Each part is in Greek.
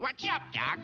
What's up, Doc?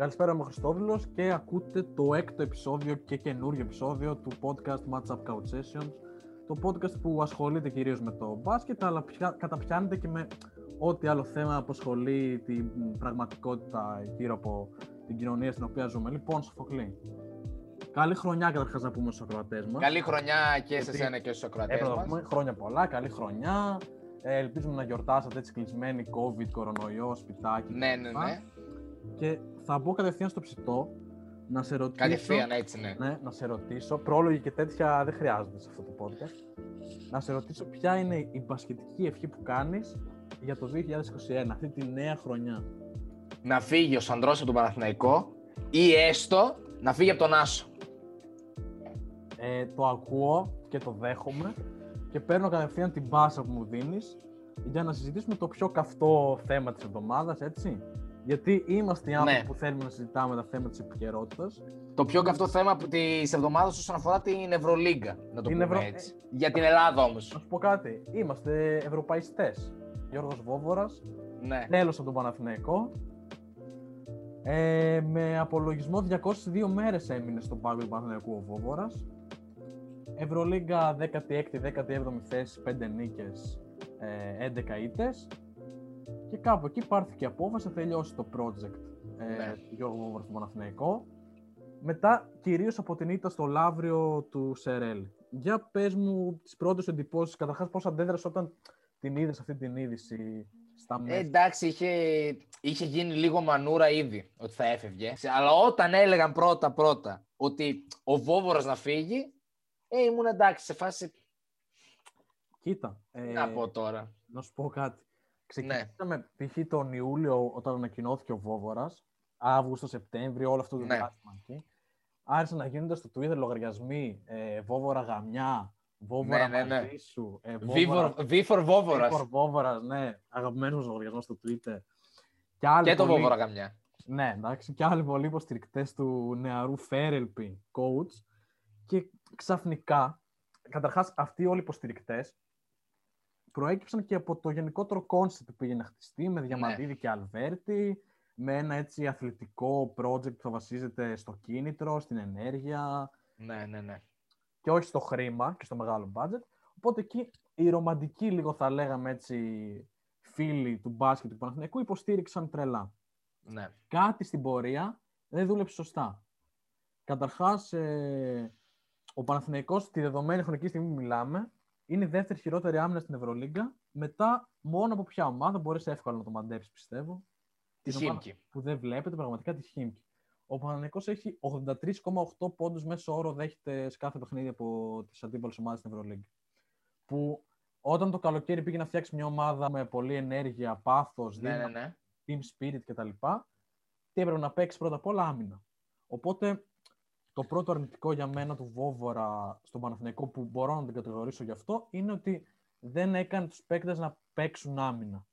Καλησπέρα, είμαι ο Χριστόδουλος και ακούτε το έκτο επεισόδιο και καινούριο επεισόδιο του podcast Match Up Couch Sessions. Το podcast που ασχολείται κυρίως με το μπάσκετ, αλλά πια, καταπιάνεται και με ό,τι άλλο θέμα αποσχολεί την πραγματικότητα γύρω από την κοινωνία στην οποία ζούμε. Λοιπόν, Σοφοκλή, καλή χρονιά καταρχάς να πούμε στους ακροατές μας. Καλή χρονιά και σε Γιατί σένα και στους ακροατές Έπρεπε να μας. πούμε χρόνια πολλά, καλή χρονιά. Ε, ελπίζουμε να γιορτάσατε έτσι κλεισμένοι COVID, κορονοϊό, σπιτάκι. Ναι, ναι, κτλ. ναι. Και θα μπω κατευθείαν στο ψητό να σε ρωτήσω. Κατευθείαν έτσι, ναι. Ναι, να σε ρωτήσω. Πρόλογοι και τέτοια δεν χρειάζονται σε αυτό το podcast. Να σε ρωτήσω ποια είναι η μπασκετική ευχή που κάνεις για το 2021, αυτή τη νέα χρονιά. Να φύγει ο Σαντρός από τον Παναθηναϊκό ή έστω να φύγει από τον Άσο. Ε, το ακούω και το δέχομαι και παίρνω κατευθείαν την μπάσα που μου δίνεις για να συζητήσουμε το πιο καυτό θέμα της εβδομάδας, έτσι. Γιατί είμαστε οι άνθρωποι Ναι. που θέλουμε να συζητάμε τα θέματα της επικαιρότητας. Το πιο καυτό θέμα της εβδομάδας όσον αφορά την Ευρωλίγκα. Να το Την πούμε Ευρω- έτσι. Για την Ελλάδα όμως. Να σου πω κάτι. Είμαστε ευρωπαϊστές. Γιώργος Βόβορας, Ναι. τέλος από τον Παναθηναϊκό. Ε, με απολογισμό 202 μέρες έμεινε στον πάγκο του Παναθηναϊκού ο Βόβορας. Ευρωλίγκα 16η-17η θέση, 5 νίκες, ε, 11 ήττες. Και κάπου εκεί πάρθηκε η απόφαση να τελειώσει το project ε, Ναι. του Γιώργου Βόβορα στον Παναθηναϊκό. Μετά κυρίως από την ήττα στο Λαύριο του Σερέλ. Για πες μου τις πρώτες σου εντυπώσεις, καταρχάς πώς αντέδρασε όταν την είδες αυτή την είδηση στα Ε, μέσα. εντάξει, είχε, είχε γίνει λίγο μανούρα ήδη ότι θα έφευγε. Αλλά όταν έλεγαν πρώτα-πρώτα ότι ο Βόβορας να φύγει, ε, ήμουν εντάξει σε φάση. Κοίτα, Τι ε, να πω τώρα. να σου πω κάτι. Ναι. Ξεκινήσαμε π.χ. τον Ιούλιο όταν ανακοινώθηκε ο Βόβορας, Αύγουστο, Σεπτέμβριο, όλο αυτό το Ναι. διάστημα εκεί. Άρχισαν να γίνονται στο Twitter λογαριασμοί ε, Βόβορα γαμιά, Βόβορα Ναι, ναι, ναι. μαζί σου, ε, Βίφορ- Βίφορ Βόβορας. Βίφορ Βόβορας, ναι, αγαπημένος λογαριασμός στο Twitter. Και, άλλοι Και το πολλοί- Βόβορα καμιά. Ναι, εντάξει, και άλλοι πολλοί υποστηρικτές του νεαρού Φέρελπι coach. Και ξαφνικά, καταρχάς αυτοί όλοι οι υποστηρικτές προέκυψαν και από το γενικότερο concept που πήγε να χτιστεί με Διαμαντίδη και Αλβέρτη, με ένα έτσι αθλητικό project που θα βασίζεται στο κίνητρο, στην ενέργεια Ναι, ναι, ναι. και όχι στο χρήμα και στο μεγάλο budget. Οπότε εκεί οι ρομαντικοί, λίγο θα λέγαμε έτσι, φίλοι του μπάσκετ του Παναθηναϊκού υποστήριξαν τρελά ναι. κάτι στην πορεία δεν δούλεψε σωστά. Καταρχάς, ε, ο Παναθηναϊκός τη δεδομένη χρονική στιγμή που μιλάμε είναι η δεύτερη χειρότερη άμυνα στην Ευρωλίγκα. Μετά, μόνο από ποια ομάδα μπορείς εύκολα να το μαντέψεις, πιστεύω. Τη Την ομάδα Χίμκι. Που δεν βλέπετε πραγματικά τη Χίμκι. Ο Παναθηναϊκός έχει 83,8 πόντους μέσω όρο δέχεται σε κάθε παιχνίδι από τις αντίπαλες ομάδες στην Ευρωλίγκα. Που όταν το καλοκαίρι πήγε να φτιάξει μια ομάδα με πολλή ενέργεια, πάθος, Ναι, ναι, δύναμη, ναι. team spirit κτλ. Τι έπρεπε να παίξει πρώτα απ' όλα άμυνα. Οπότε το πρώτο αρνητικό για μένα του Βόβορα στον Παναθηναϊκό που μπορώ να την κατηγορήσω γι' αυτό είναι ότι δεν έκανε τους παίκτες να παίξουν άμυνα.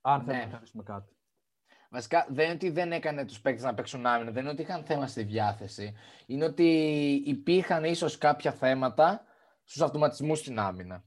Αν θέλουμε Ναι. να καθίσουμε κάτι. Βασικά δεν είναι ότι δεν έκανε τους παίκτες να παίξουν άμυνα, δεν είναι ότι είχαν θέμα στη διάθεση. Είναι ότι υπήρχαν ίσως κάποια θέματα στους αυτοματισμούς στην άμυνα.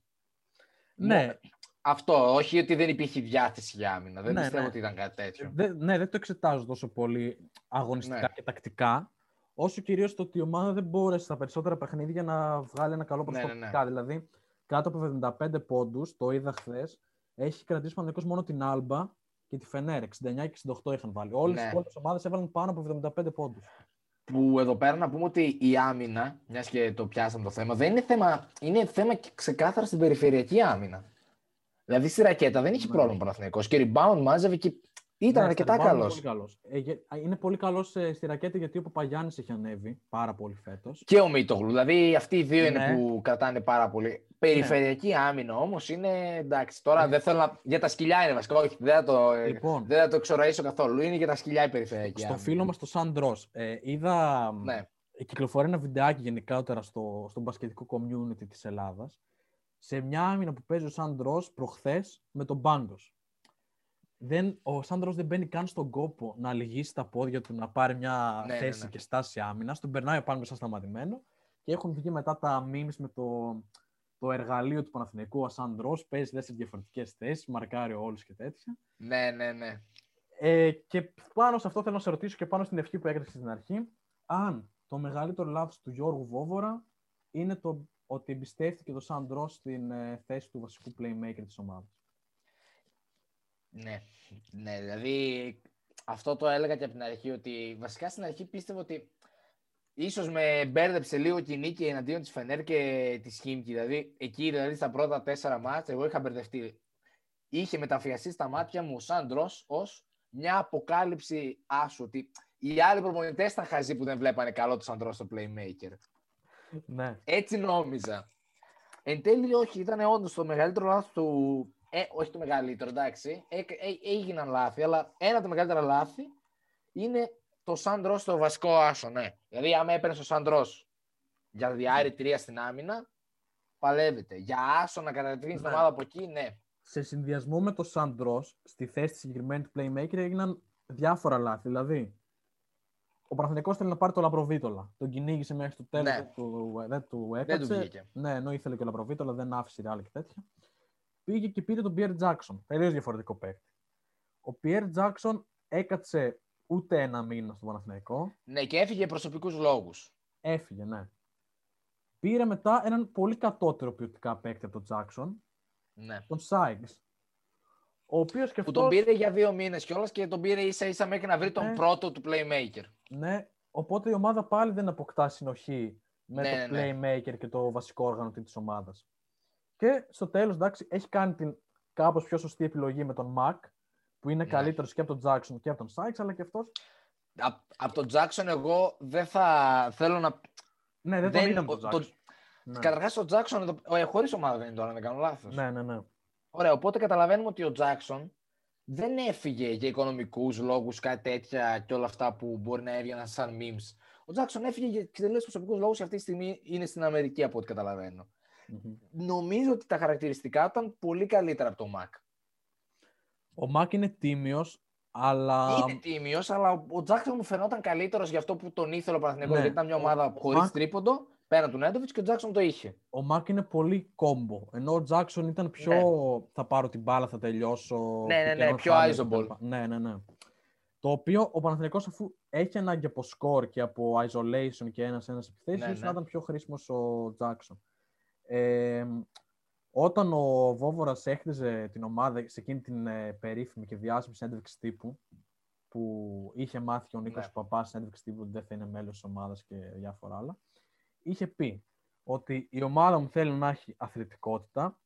Ναι, Αυτό, όχι ότι δεν υπήρχε διάθεση για άμυνα. Δεν Ναι, πιστεύω ναι. ότι ήταν κάτι τέτοιο. δε, ναι, δεν το εξετάζω τόσο πολύ αγωνιστικά Ναι. και τακτικά, όσο κυρίως το ότι η ομάδα δεν μπόρεσε στα περισσότερα παιχνίδια να βγάλει ένα καλό Ναι, ναι, ναι. προσωπικά. Δηλαδή, κάτω από 75 πόντους, το είδα χθες, έχει κρατήσει πανεκώς μόνο την Άλμπα και τη Φενέρ. 69 και 68 είχαν βάλει. Όλες Ναι. οι υπόλοιπες ομάδες έβαλαν πάνω από 75 πόντους. Που εδώ πέρα να πούμε ότι η άμυνα, μιας και το πιάσαμε το θέμα, δεν είναι θέμα, είναι θέμα και ξεκάθαρα στην περιφερειακή άμυνα. Δηλαδή στη ρακέτα δεν είχε Ναι. πρόβλημα ο Παναθηναϊκός και rebound μάζευε και Ήταν Ναι, αρκετά στα rebound είναι καλός. πολύ καλός. Ε, γε- α, είναι πολύ καλός στη ρακέτα γιατί ο Παπαγιάννης έχει ανέβει πάρα πολύ φέτος. Και ο Μίτογλου. Δηλαδή αυτοί οι δύο είναι Ναι. που κρατάνε πάρα πολύ. Περιφερειακή άμυνα όμως είναι εντάξει. Τώρα δεν θέλω να. Για τα σκυλιά είναι βασικά. Όχι, δεν θα το, Ναι. Λοιπόν, δεν θα το εξοραίσω καθόλου. Είναι για τα σκυλιά η περιφερειακή στο άμυνα. φίλο μας το Σαντρό, ε, είδα. Ναι. ε, Κυκλοφορεί ένα βιντεάκι γενικότερα στο, στο μπασκετικό community της Ελλάδας σε μια άμυνα που παίζει ο Σαντ-Ρος προχθές με τον Πάνγκος. Δεν, ο Σαντ-Ρος δεν μπαίνει καν στον κόπο να λυγίσει τα πόδια του, να πάρει μια Ναι, ναι, θέση ναι. και στάση άμυνας. Τον περνάει ο Πάνγκος σαν σταματημένο και έχουν βγει μετά τα memes με το, το εργαλείο του Παναθηναϊκού. Ο Σαντ-Ρος παίζει λες, σε διαφορετικές θέσεις, μαρκάρει όλους και τέτοια. ναι, ναι, ναι. Ε, και πάνω σε αυτό θέλω να σε ρωτήσω και πάνω στην ευχή που έκραξε στην αρχή, αν το μεγαλύτερο λάθος του Γιώργου Βόβορα είναι το ότι εμπιστεύτηκε το Σαντρό στην ε, θέση του βασικού playmaker της ομάδας. Ναι, ναι, δηλαδή αυτό το έλεγα και από την αρχή ότι βασικά στην αρχή πίστευα ότι ίσως με μπέρδεψε λίγο και η νίκη εναντίον της Φενέρ και της Χίμκι. Δηλαδή εκεί δηλαδή στα πρώτα τέσσερα μάτια εγώ είχα μπερδευτεί. Είχε μεταφιαστεί στα μάτια μου ο Σάντρος ως μια αποκάλυψη άσου ότι οι άλλοι προπονητές ήταν χαζοί που δεν βλέπανε καλό το Σάντρος στο playmaker. Ναι. Έτσι νόμιζα. Εν τέλει, όχι, ήταν όντως το μεγαλύτερο λάθος του. Ε, όχι το μεγαλύτερο, εντάξει. Ε, ε, έγιναν λάθη, αλλά ένα από τα μεγαλύτερα λάθη είναι το Σαντρό στο βασικό άσο, ναι. Δηλαδή, άμα έπαιρνες το Σαντρό για διάρρη τρία στην άμυνα, παλεύεται. Για άσο να καταδείχνει την Ναι. ομάδα από εκεί, ναι. Σε συνδυασμό με το Σαντρό, στη θέση της συγκεκριμένης του playmaker έγιναν διάφορα λάθη. Δηλαδή, ο Παναθηναϊκός θέλει να πάρει το Λαπροβίτολα. Τον κυνήγησε μέχρι το τέλος, Ναι. δεν του, δεν του Δεν έκατσε. του βγήκε. Ναι, ενώ ήθελε και ο Λαπροβίτολα, δεν άφησε ρεάλ και τέτοια. Πήγε και πήρε τον Pierre Jackson. Τελείως διαφορετικό παίκτη. Ο Pierre Jackson έκατσε ούτε ένα μήνα στο Παναθηναϊκό. Ναι, και έφυγε για προσωπικούς λόγους. Έφυγε, ναι. Πήρε μετά έναν πολύ κατώτερο ποιοτικά παίκτη από τον Jackson, Ναι. τον Sykes. Ο οποίος και Που αυτός, τον πήρε για δύο μήνες κιόλας και τον πήρε ίσα ίσα μέχρι να βρει τον Ναι. πρώτο του playmaker. Ναι, οπότε η ομάδα πάλι δεν αποκτά συνοχή με Ναι, το ναι, ναι. playmaker και το βασικό όργανο της ομάδας. Και στο τέλος, εντάξει, έχει κάνει την κάπως πιο σωστή επιλογή με τον Mac, που είναι Ναι. καλύτερος και από τον Jackson και από τον Sykes, αλλά και αυτός, Από απ τον Jackson εγώ δεν θα θέλω να... ναι, δεν, τον Δεν- είδαμε ο- τον το- Jackson. Ναι. Καταρχάς ο Jackson, εδώ- ε, χωρίς ομάδα δεν είναι τώρα, αν δεν κάνω λάθος. ναι, ναι, ναι. Ωραία, οπότε καταλαβαίνουμε ότι ο Jackson δεν έφυγε για οικονομικούς λόγους, κάτι τέτοια και όλα αυτά που μπορεί να έβγαιναν σαν memes. Ο Jackson έφυγε για τελείως προσωπικούς λόγους και αυτή τη στιγμή είναι στην Αμερική από ό,τι καταλαβαίνω. Μμμ. Νομίζω ότι τα χαρακτηριστικά του ήταν πολύ καλύτερα από το Mac. Ο Mac είναι τίμιος, αλλά... Είναι τίμιος, αλλά ο- ο Jackson μου φαινόταν καλύτερος για αυτό που τον ήθελε ο Παναθηναϊκός, Ναι. γιατί ήταν μια Ο- ομάδα ο χωρίς Mac- τρίποντο, πέραν του Νέντοβιτς και ο Jackson το είχε. Ο Mac είναι πολύ κόμπο, ενώ ο Jackson ήταν πιο θα πάρω την μπάλα, θα τελειώσω. Ναι, ναι, pick ναι, and roll πιο hammer iso κτλ. ball. Ναι, ναι, ναι. Το οποίο ο Παναθηναϊκός αφού έχει ανάγκη από score και από isolation και ένας-ένας επιθέσεις, Ναι, ίσως ναι. να ήταν πιο χρήσιμος ο Jackson. Ε, όταν ο Βόβορας έχτιζε την ομάδα σε εκείνη την ε, περίφημη και διάσημη συνέντευξη τύπου, που είχε μάθει ο Νίκος Ναι. Παπάς συνέντευξη τύπου ότι δεν θα είναι μέλος της ομάδας και διάφορα άλλα, είχε πει ότι η ομάδα μου θέλει να έχει αθλητικότητα.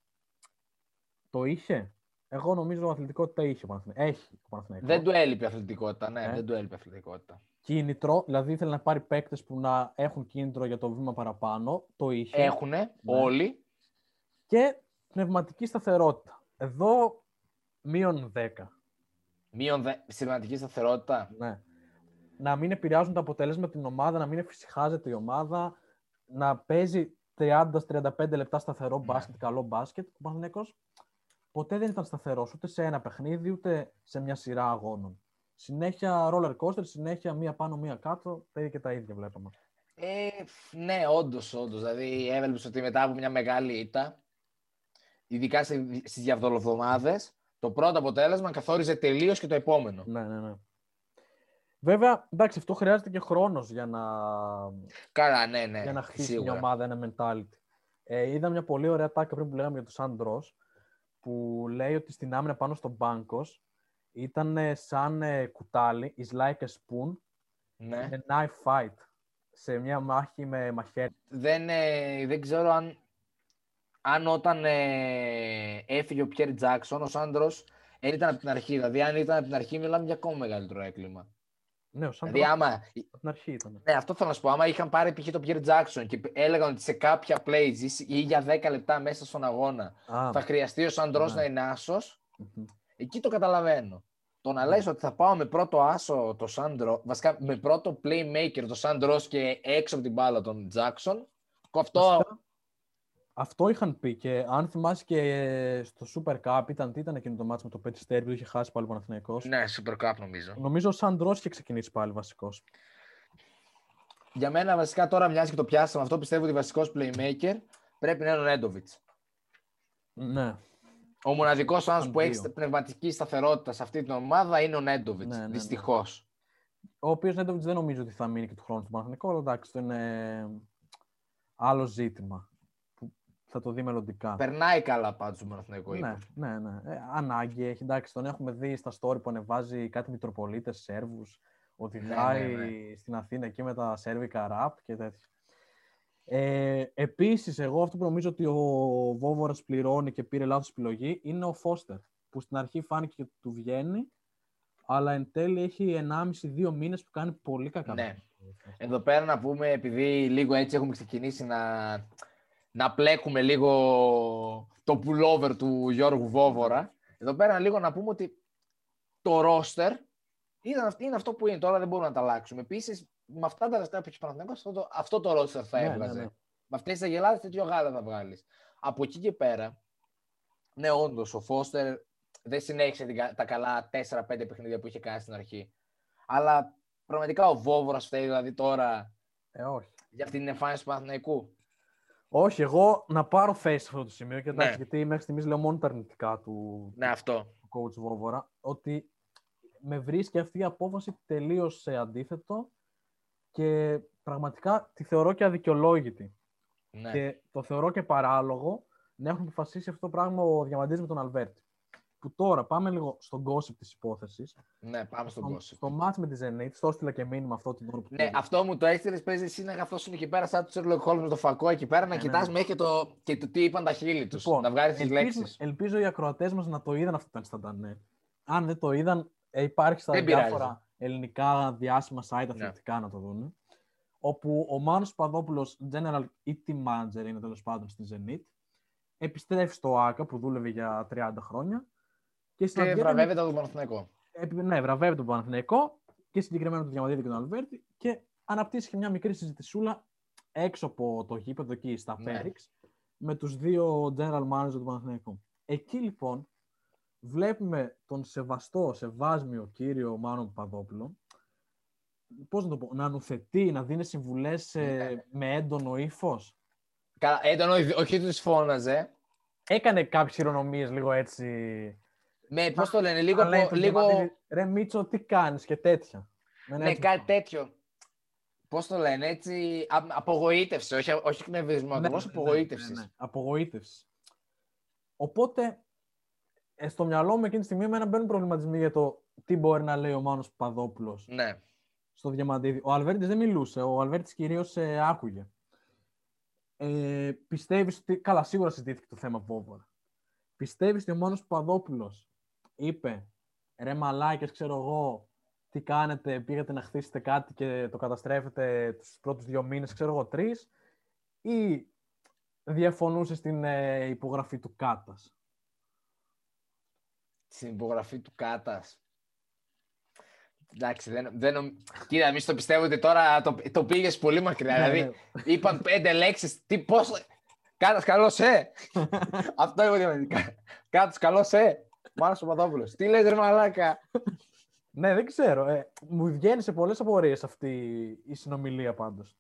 Το είχε; Εγώ νομίζω αθλητικότητα είχε ο Παναθηναϊκός. Έχει ο Παναθηναϊκός. Δεν του έλειπε αθλητικότητα, ναι, Ε. δεν του έλειπε αθλητικότητα. Κίνητρο, δηλαδή ήθελε να πάρει παίκτες που να έχουν κίνητρο για το βήμα παραπάνω. Το είχε. Έχουνε Ναι. όλοι. Και πνευματική σταθερότητα. Εδώ μείον 10. Μείον δε... σημαντική σταθερότητα. Ναι. Να μην επηρεάζουν τα αποτέλεσμα την ομάδα, να μην εφησυχάζεται η ομάδα, να παίζει 30-35 λεπτά σταθερό Ναι. μπάσκετ, καλό μπάσκετ. Ο Παναθηναϊκός ποτέ δεν ήταν σταθερός ούτε σε ένα παιχνίδι, ούτε σε μια σειρά αγώνων. Συνέχεια roller coaster, συνέχεια μία πάνω, μία κάτω, τα ίδια και τα ίδια βλέπαμε. Ε, ναι, όντως, όντως. Δηλαδή, έβλεπε ότι μετά από μια μεγάλη ήττα, ειδικά στις διαβδολοβδομάδες, το πρώτο αποτέλεσμα καθόριζε τελείως και το επόμενο. Ναι, ναι, ναι. Βέβαια, εντάξει, αυτό χρειάζεται και χρόνος για να, Καλά, ναι, ναι. για να χτίσει σίγουρα. μια ομάδα ένα mentality. Ε, είδα μια πολύ ωραία τάκα πριν που λέγαμε για τον Σάντρο, που λέει ότι στην άμυνα πάνω στον μπάνκος ήταν ε, σαν ε, κουτάλι, is like a spoon, Ναι. a knife fight, σε μια μάχη με μαχαίρι. Δεν, ε, δεν ξέρω αν, αν όταν ε, έφυγε ο Πιέρ Τζάξον, ο Σάντρος Δεν ήταν από την αρχή. Δηλαδή, αν ήταν από την αρχή, μιλάμε για ακόμα μεγαλύτερο έγκλημα. Ναι, ο Σαντ-Ρος Δηλαδή, άμα. από την αρχή ήταν. Ναι, αυτό θέλω να σου πω. Άμα είχαν πάρει π.χ. τον Pierre Jackson και έλεγαν ότι σε κάποια plays ή για 10 λεπτά μέσα στον αγώνα Α, θα χρειαστεί ο Σαντ-Ρος Ναι. να είναι άσος, μμμ. Εκεί το καταλαβαίνω. Το να λες ότι θα πάω με πρώτο άσο το Σαντ-Ρος, βασικά με πρώτο playmaker το Σαντ-Ρος και έξω από την μπάλα τον Jackson, αυτό. Βασικά, Αυτό είχαν πει και αν θυμάσαι και στο Super Cup ήταν, τι ήταν εκείνο το μάτς με το Πέτσι που είχε χάσει πάλι ο Παναθηναϊκός; Ναι, Super Cup νομίζω. Νομίζω ο Σαντρός είχε ξεκινήσει πάλι βασικός. Για μένα βασικά τώρα μοιάζει και το πιάσαμε αυτό. Πιστεύω ότι βασικός playmaker πρέπει να είναι ο Νέντοβιτ. Ναι, Ο μοναδικός άνθρωπος που δύο. έχει πνευματική σταθερότητα σε αυτή την ομάδα είναι ο Νέντοβιτς. Ναι, ναι, ναι. Δυστυχώς. ο οποίος Νέντοβιτς δεν νομίζω ότι θα μείνει και του χρόνου στον Παναθηναϊκό, αλλά εντάξει, αυτό είναι άλλο ζήτημα που θα το δει μελλοντικά. Περνάει καλά πάντως το Παναθηναϊκό. Ναι, είπα. ναι, ναι. Ε, ανάγκη έχει. Εντάξει, τον έχουμε δει στα story που ανεβάζει κάτι Μητροπολίτες Σέρβους. Οδηγάει Ναι, ναι, στην Αθήνα εκεί με τα σέρβικα ραπ και τέτοια. Ε, Επίσης, εγώ αυτό που νομίζω ότι ο Βόβορας πληρώνει και πήρε λάθος επιλογή είναι ο Φώστερ. Που στην αρχή φάνηκε ότι του βγαίνει, αλλά εν τέλει έχει 1,5-2 μήνες που κάνει πολύ κακά. Ναι. πράγματα. Εδώ πέρα να πούμε, επειδή λίγο έτσι έχουμε ξεκινήσει να, να πλέκουμε λίγο το pullover του Γιώργου Βόβορα, εδώ πέρα λίγο να πούμε ότι το roster είναι, αυ- είναι αυτό που είναι. Τώρα δεν μπορούμε να τα αλλάξουμε. Επίσης, με αυτά τα λεφτά που έχεις ο Παναθηναϊκός, αυτό το, αυτό το roster θα Ναι, ναι, έβγαζε. ναι. Με αυτέ τι αγελάδε, τέτοιο γάλα θα βγάλεις. Από εκεί και πέρα, ναι, όντως, ο Φώστερ δεν συνέχισε την κα- τα καλά 4-5 παιχνίδια που είχε κάνει στην αρχή. Αλλά πραγματικά ο Βόβορας φταίει δηλαδή τώρα Ε, όχι. για αυτή την εμφάνιση του Παναθηναϊκού. Όχι, εγώ να πάρω θέση σε αυτό το σημείο. Και εντάξει, Ναι. γιατί μέχρι στιγμής λέω μόνο τα αρνητικά του, Ναι, αυτό. του coach Βόβορα, ότι με βρίσκει αυτή η απόφαση τελείως σε αντίθετο και πραγματικά τη θεωρώ και αδικαιολόγητη. Ναι. Και το θεωρώ και παράλογο να έχουν αποφασίσει αυτό το πράγμα ο Διαμαντής με τον Αλβέρτη. Που τώρα πάμε λίγο στον gossip της υπόθεσης. ναι, πάμε στον Στο, κόσμο. στο μάτς με τη Zenit, στο έστειλα και μήνυμα αυτό την ώρα που το Ναι, είδα. αυτό μου το έστειλες. Παίζει εσύ να αυτό είναι εκεί πέρα, σαν τους Sherlock Holmes με το φακό εκεί πέρα, να Ναι, κοιτάς ναι. μέχρι και το, και το τι είπαν τα χείλη τους. Λοιπόν, να βγάλεις τις ελπίζω, λέξεις. ελπίζω οι ακροατές μας να το είδαν αυτό το instantané. Αν δεν το είδαν, ε, υπάρχει στα Δεν πειράζει. διάφορα ελληνικά διάσημα site αθλητικά να το δουν. Όπου ο Μάνος Παδόπουλος, general ή team manager είναι τέλος πάντων στη Zenit, επιστρέφει στο ΆΚΑ που δούλευε για 30 χρόνια και Και συναντιέται με- βραβεύεται τον Παναθηναϊκό. επι- ναι, βραβεύει τον Παναθηναϊκό και συγκεκριμένα τον Διαμαντίδη και τον Αλβέρτη και αναπτύσσει και μια μικρή συζητησούλα έξω από το γήπεδο εκεί στα Ναι. Φέριξ με τους δύο general manager του Παναθηναϊκού. Εκεί λοιπόν βλέπουμε τον σεβαστό, σεβάσμιο κύριο Μάνο Παδόπουλο πώς να το πω, να νουθετεί, να δίνει συμβουλές ε, Ναι. με έντονο ύφος. Καλά, έντονο, όχι τους φώναζε. Έκανε κάποιες χειρονομίες λίγο έτσι. Με, πώς το λένε, λίγο. Να λέει πο- τον λίγο Διαμαντίδη, Ρε Μίτσο, τι κάνεις και τέτοια. Με ένα ναι, έτσι κάτι τόνο. τέτοιο. Πώς το λένε, έτσι. α- απογοήτευση, όχι, όχι εκνευρισμό, Ναι, ακριβώς ναι, απογοήτευσης. ναι, ναι, Απογοήτευσης. Οπότε, ε, στο μυαλό μου εκείνη τη στιγμή εμένα μπαίνουν προβληματισμοί για το τι μπορεί να λέει ο Μάνος Παδόπουλος Ναι. στο Διαμαντίδη. Ο Αλβέρτης δεν μιλούσε, ο Αλβέρτης κυρίως ε, άκουγε. Ε, πιστεύεις ότι, καλά σίγουρα συζητήθηκε το θέμα Βόβορα. Πιστεύεις ότι ο Μάνος Παδόπουλος είπε ρε μαλάκες ξέρω εγώ τι κάνετε, πήγατε να χτίσετε κάτι και το καταστρέφετε τους πρώτους δύο μήνες, ξέρω εγώ τρεις ή διαφωνούσε στην ε, υπογραφή του Κάτας. Στην υπογραφή του Κάτας. Εντάξει, δεν, δεν νομ- Κοίτα, εμείς το πιστεύω ότι τώρα το, το πήγες πολύ μακριά. Ναι, δηλαδή, είπαν πέντε λέξεις. Τι πώ. Κάτας, καλός σε. Αυτό είναι διαφορετικά. Κάτας, καλός σε. Μάνος Παπαδόπουλος. Τι λες, ρε Μαλάκα; ναι, δεν ξέρω. Ε, μου βγαίνει σε πολλές απορίες αυτή η συνομιλία πάντως.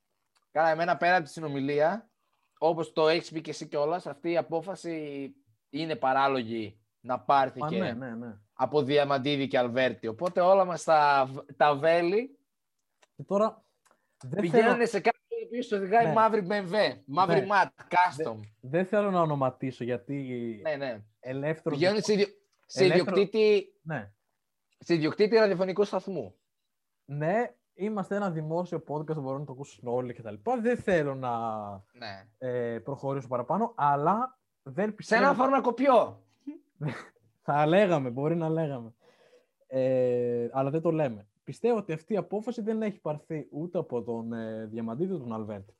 Καλά, εμένα πέρα από τη συνομιλία, όπως το έχεις πει και εσύ κιόλας, αυτή η απόφαση είναι παράλογη να Μα πάρθηκε ναι, ναι, ναι. από Διαμαντίδη και Αλβέρτη. Οπότε όλα μας τα, τα βέλη Και τώρα δεν πηγαίνουν θέλω, σε κάποιον ο οποίος οδηγάει Ναι. μαύρη BMW. Μαύρη Ναι. mat, custom. δεν θέλω να ονοματίσω γιατί Ναι, ναι. ελεύθερο... Πηγαίνουν σε, ιδιο... σε, Ελεύθερο- ιδιοκτήτη... Ναι. σε ιδιοκτήτη ραδιοφωνικού σταθμού. ναι, είμαστε ένα δημόσιο podcast, μπορούν να το ακούσουν όλοι κτλ. Δεν θέλω να Ναι. ε, προχωρήσω παραπάνω, αλλά δεν Σε πιστεύω... ένα φαρμακοποιό. Θα λέγαμε, μπορεί να λέγαμε. Ε, αλλά δεν το λέμε. Πιστεύω ότι αυτή η απόφαση δεν έχει πάρθει ούτε από τον ε, Διαμαντίδη ούτε τον Αλβέρτη.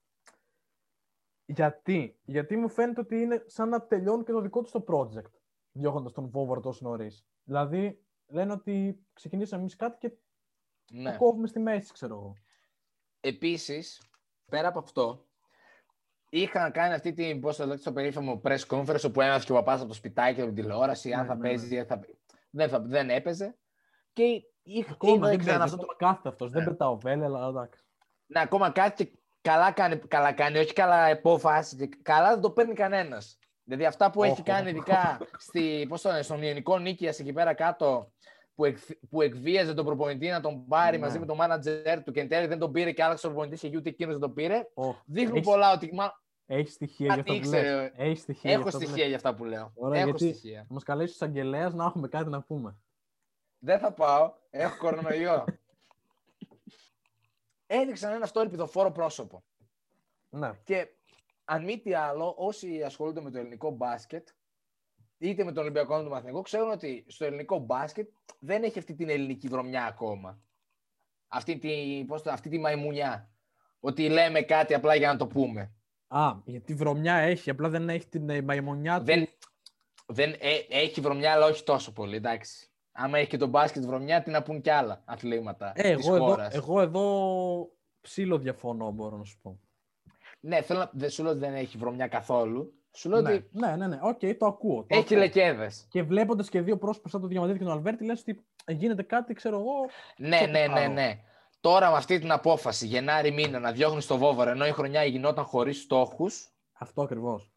Γιατί; Γιατί μου φαίνεται ότι είναι σαν να τελειώνει και το δικό του το project, διώχνοντας τον Βόβορο τόσο νωρίς. Δηλαδή, λένε ότι ξεκινήσαμε εμείς κάτι και Ναι. το κόβουμε στη μέση, ξέρω εγώ. Επίσης, πέρα από αυτό, είχαν κάνει αυτή την, πώς το λέτε, στο περίφημο press conference όπου έμαθε και ο παπάς από το σπιτάκι από την τηλεόραση, αν Ναι, θα ναι, παίζεις ναι. ή θα... Δεν, θα... δεν έπαιζε. Και είχα Ακόμα δεν ξανά παίζει, αυτό αυτό το κάθεται αυτός. Δεν Ναι. πετάω βέλε, αλλά εντάξει. Ναι, ακόμα κάτι και καλά κάνει, καλά κάνει, όχι καλά υπόφαση, και καλά δεν το παίρνει κανένας. Δηλαδή αυτά που έχει Όχι, κάνει, όχι. ειδικά στη, πώς το λένε, στον Ιωνικό Νίκαια εκεί πέρα κάτω, που, εκ, που εκβίαζε τον προπονητή να τον πάρει Ναι. μαζί με τον μάνατζερ του και εν τέλει δεν τον πήρε και άλλαξε τον προπονητής και ούτε εκείνος δεν τον πήρε. Όχι. Δείχνουν Έχεις- πολλά ότι. Μα, Έχεις στοιχεία για Κάτι αυτό που ήξερε. λες. Έχεις στοιχεία για έχω αυτό που στοιχεία για αυτά που λέω. Ωραία, έχω γιατί- στοιχεία. Θα μας καλέσεις ο εισαγγελέα να έχουμε κάτι να πούμε. Δεν θα πάω. Έχω κορονοϊό. Έδειξαν ένα αυτό ελπιδοφόρο πρόσωπο. Ναι. Και αν μη τι άλλο, όσοι ασχολούνται με το ελληνικό μπάσκετ, είτε με τον Ολυμπιακό είτε με τον Μαθηνικό, ξέρουν ότι στο ελληνικό μπάσκετ δεν έχει αυτή την ελληνική βρωμιά ακόμα. Αυτή τη, πώς το, αυτή τη μαϊμουνιά. Ότι λέμε κάτι απλά για να το πούμε. Α, γιατί βρωμιά έχει, απλά δεν έχει την ε, μαϊμονιά του. Δεν, δεν, ε, έχει βρωμιά, αλλά όχι τόσο πολύ, εντάξει. Άμα έχει και το μπάσκετ βρωμιά, τι να πούν κι άλλα αθλήματα Ε, της εγώ, εδώ, χώρας. εγώ εδώ ψήλο διαφωνώ, μπορώ να σου πω. Ναι, θέλω να, δεν σου λέω ότι δεν έχει βρωμιά καθόλου. Σου λέω Ναι, ότι ναι, ναι, ναι. Οκ, το ακούω. Το έχει ακούω. λεκέδες. Και βλέποντας και δύο πρόσωπα σαν τον Διαμαντίδη και τον Αλβέρτη, λες ότι γίνεται κάτι, ξέρω εγώ. Ναι, το ναι, ναι, πάω. ναι. Τώρα με αυτή την απόφαση, Γενάρη μήνα, να διώχνεις το Βόβορα ενώ η χρονιά γινόταν χωρίς στόχους, Αυτό ακριβώς.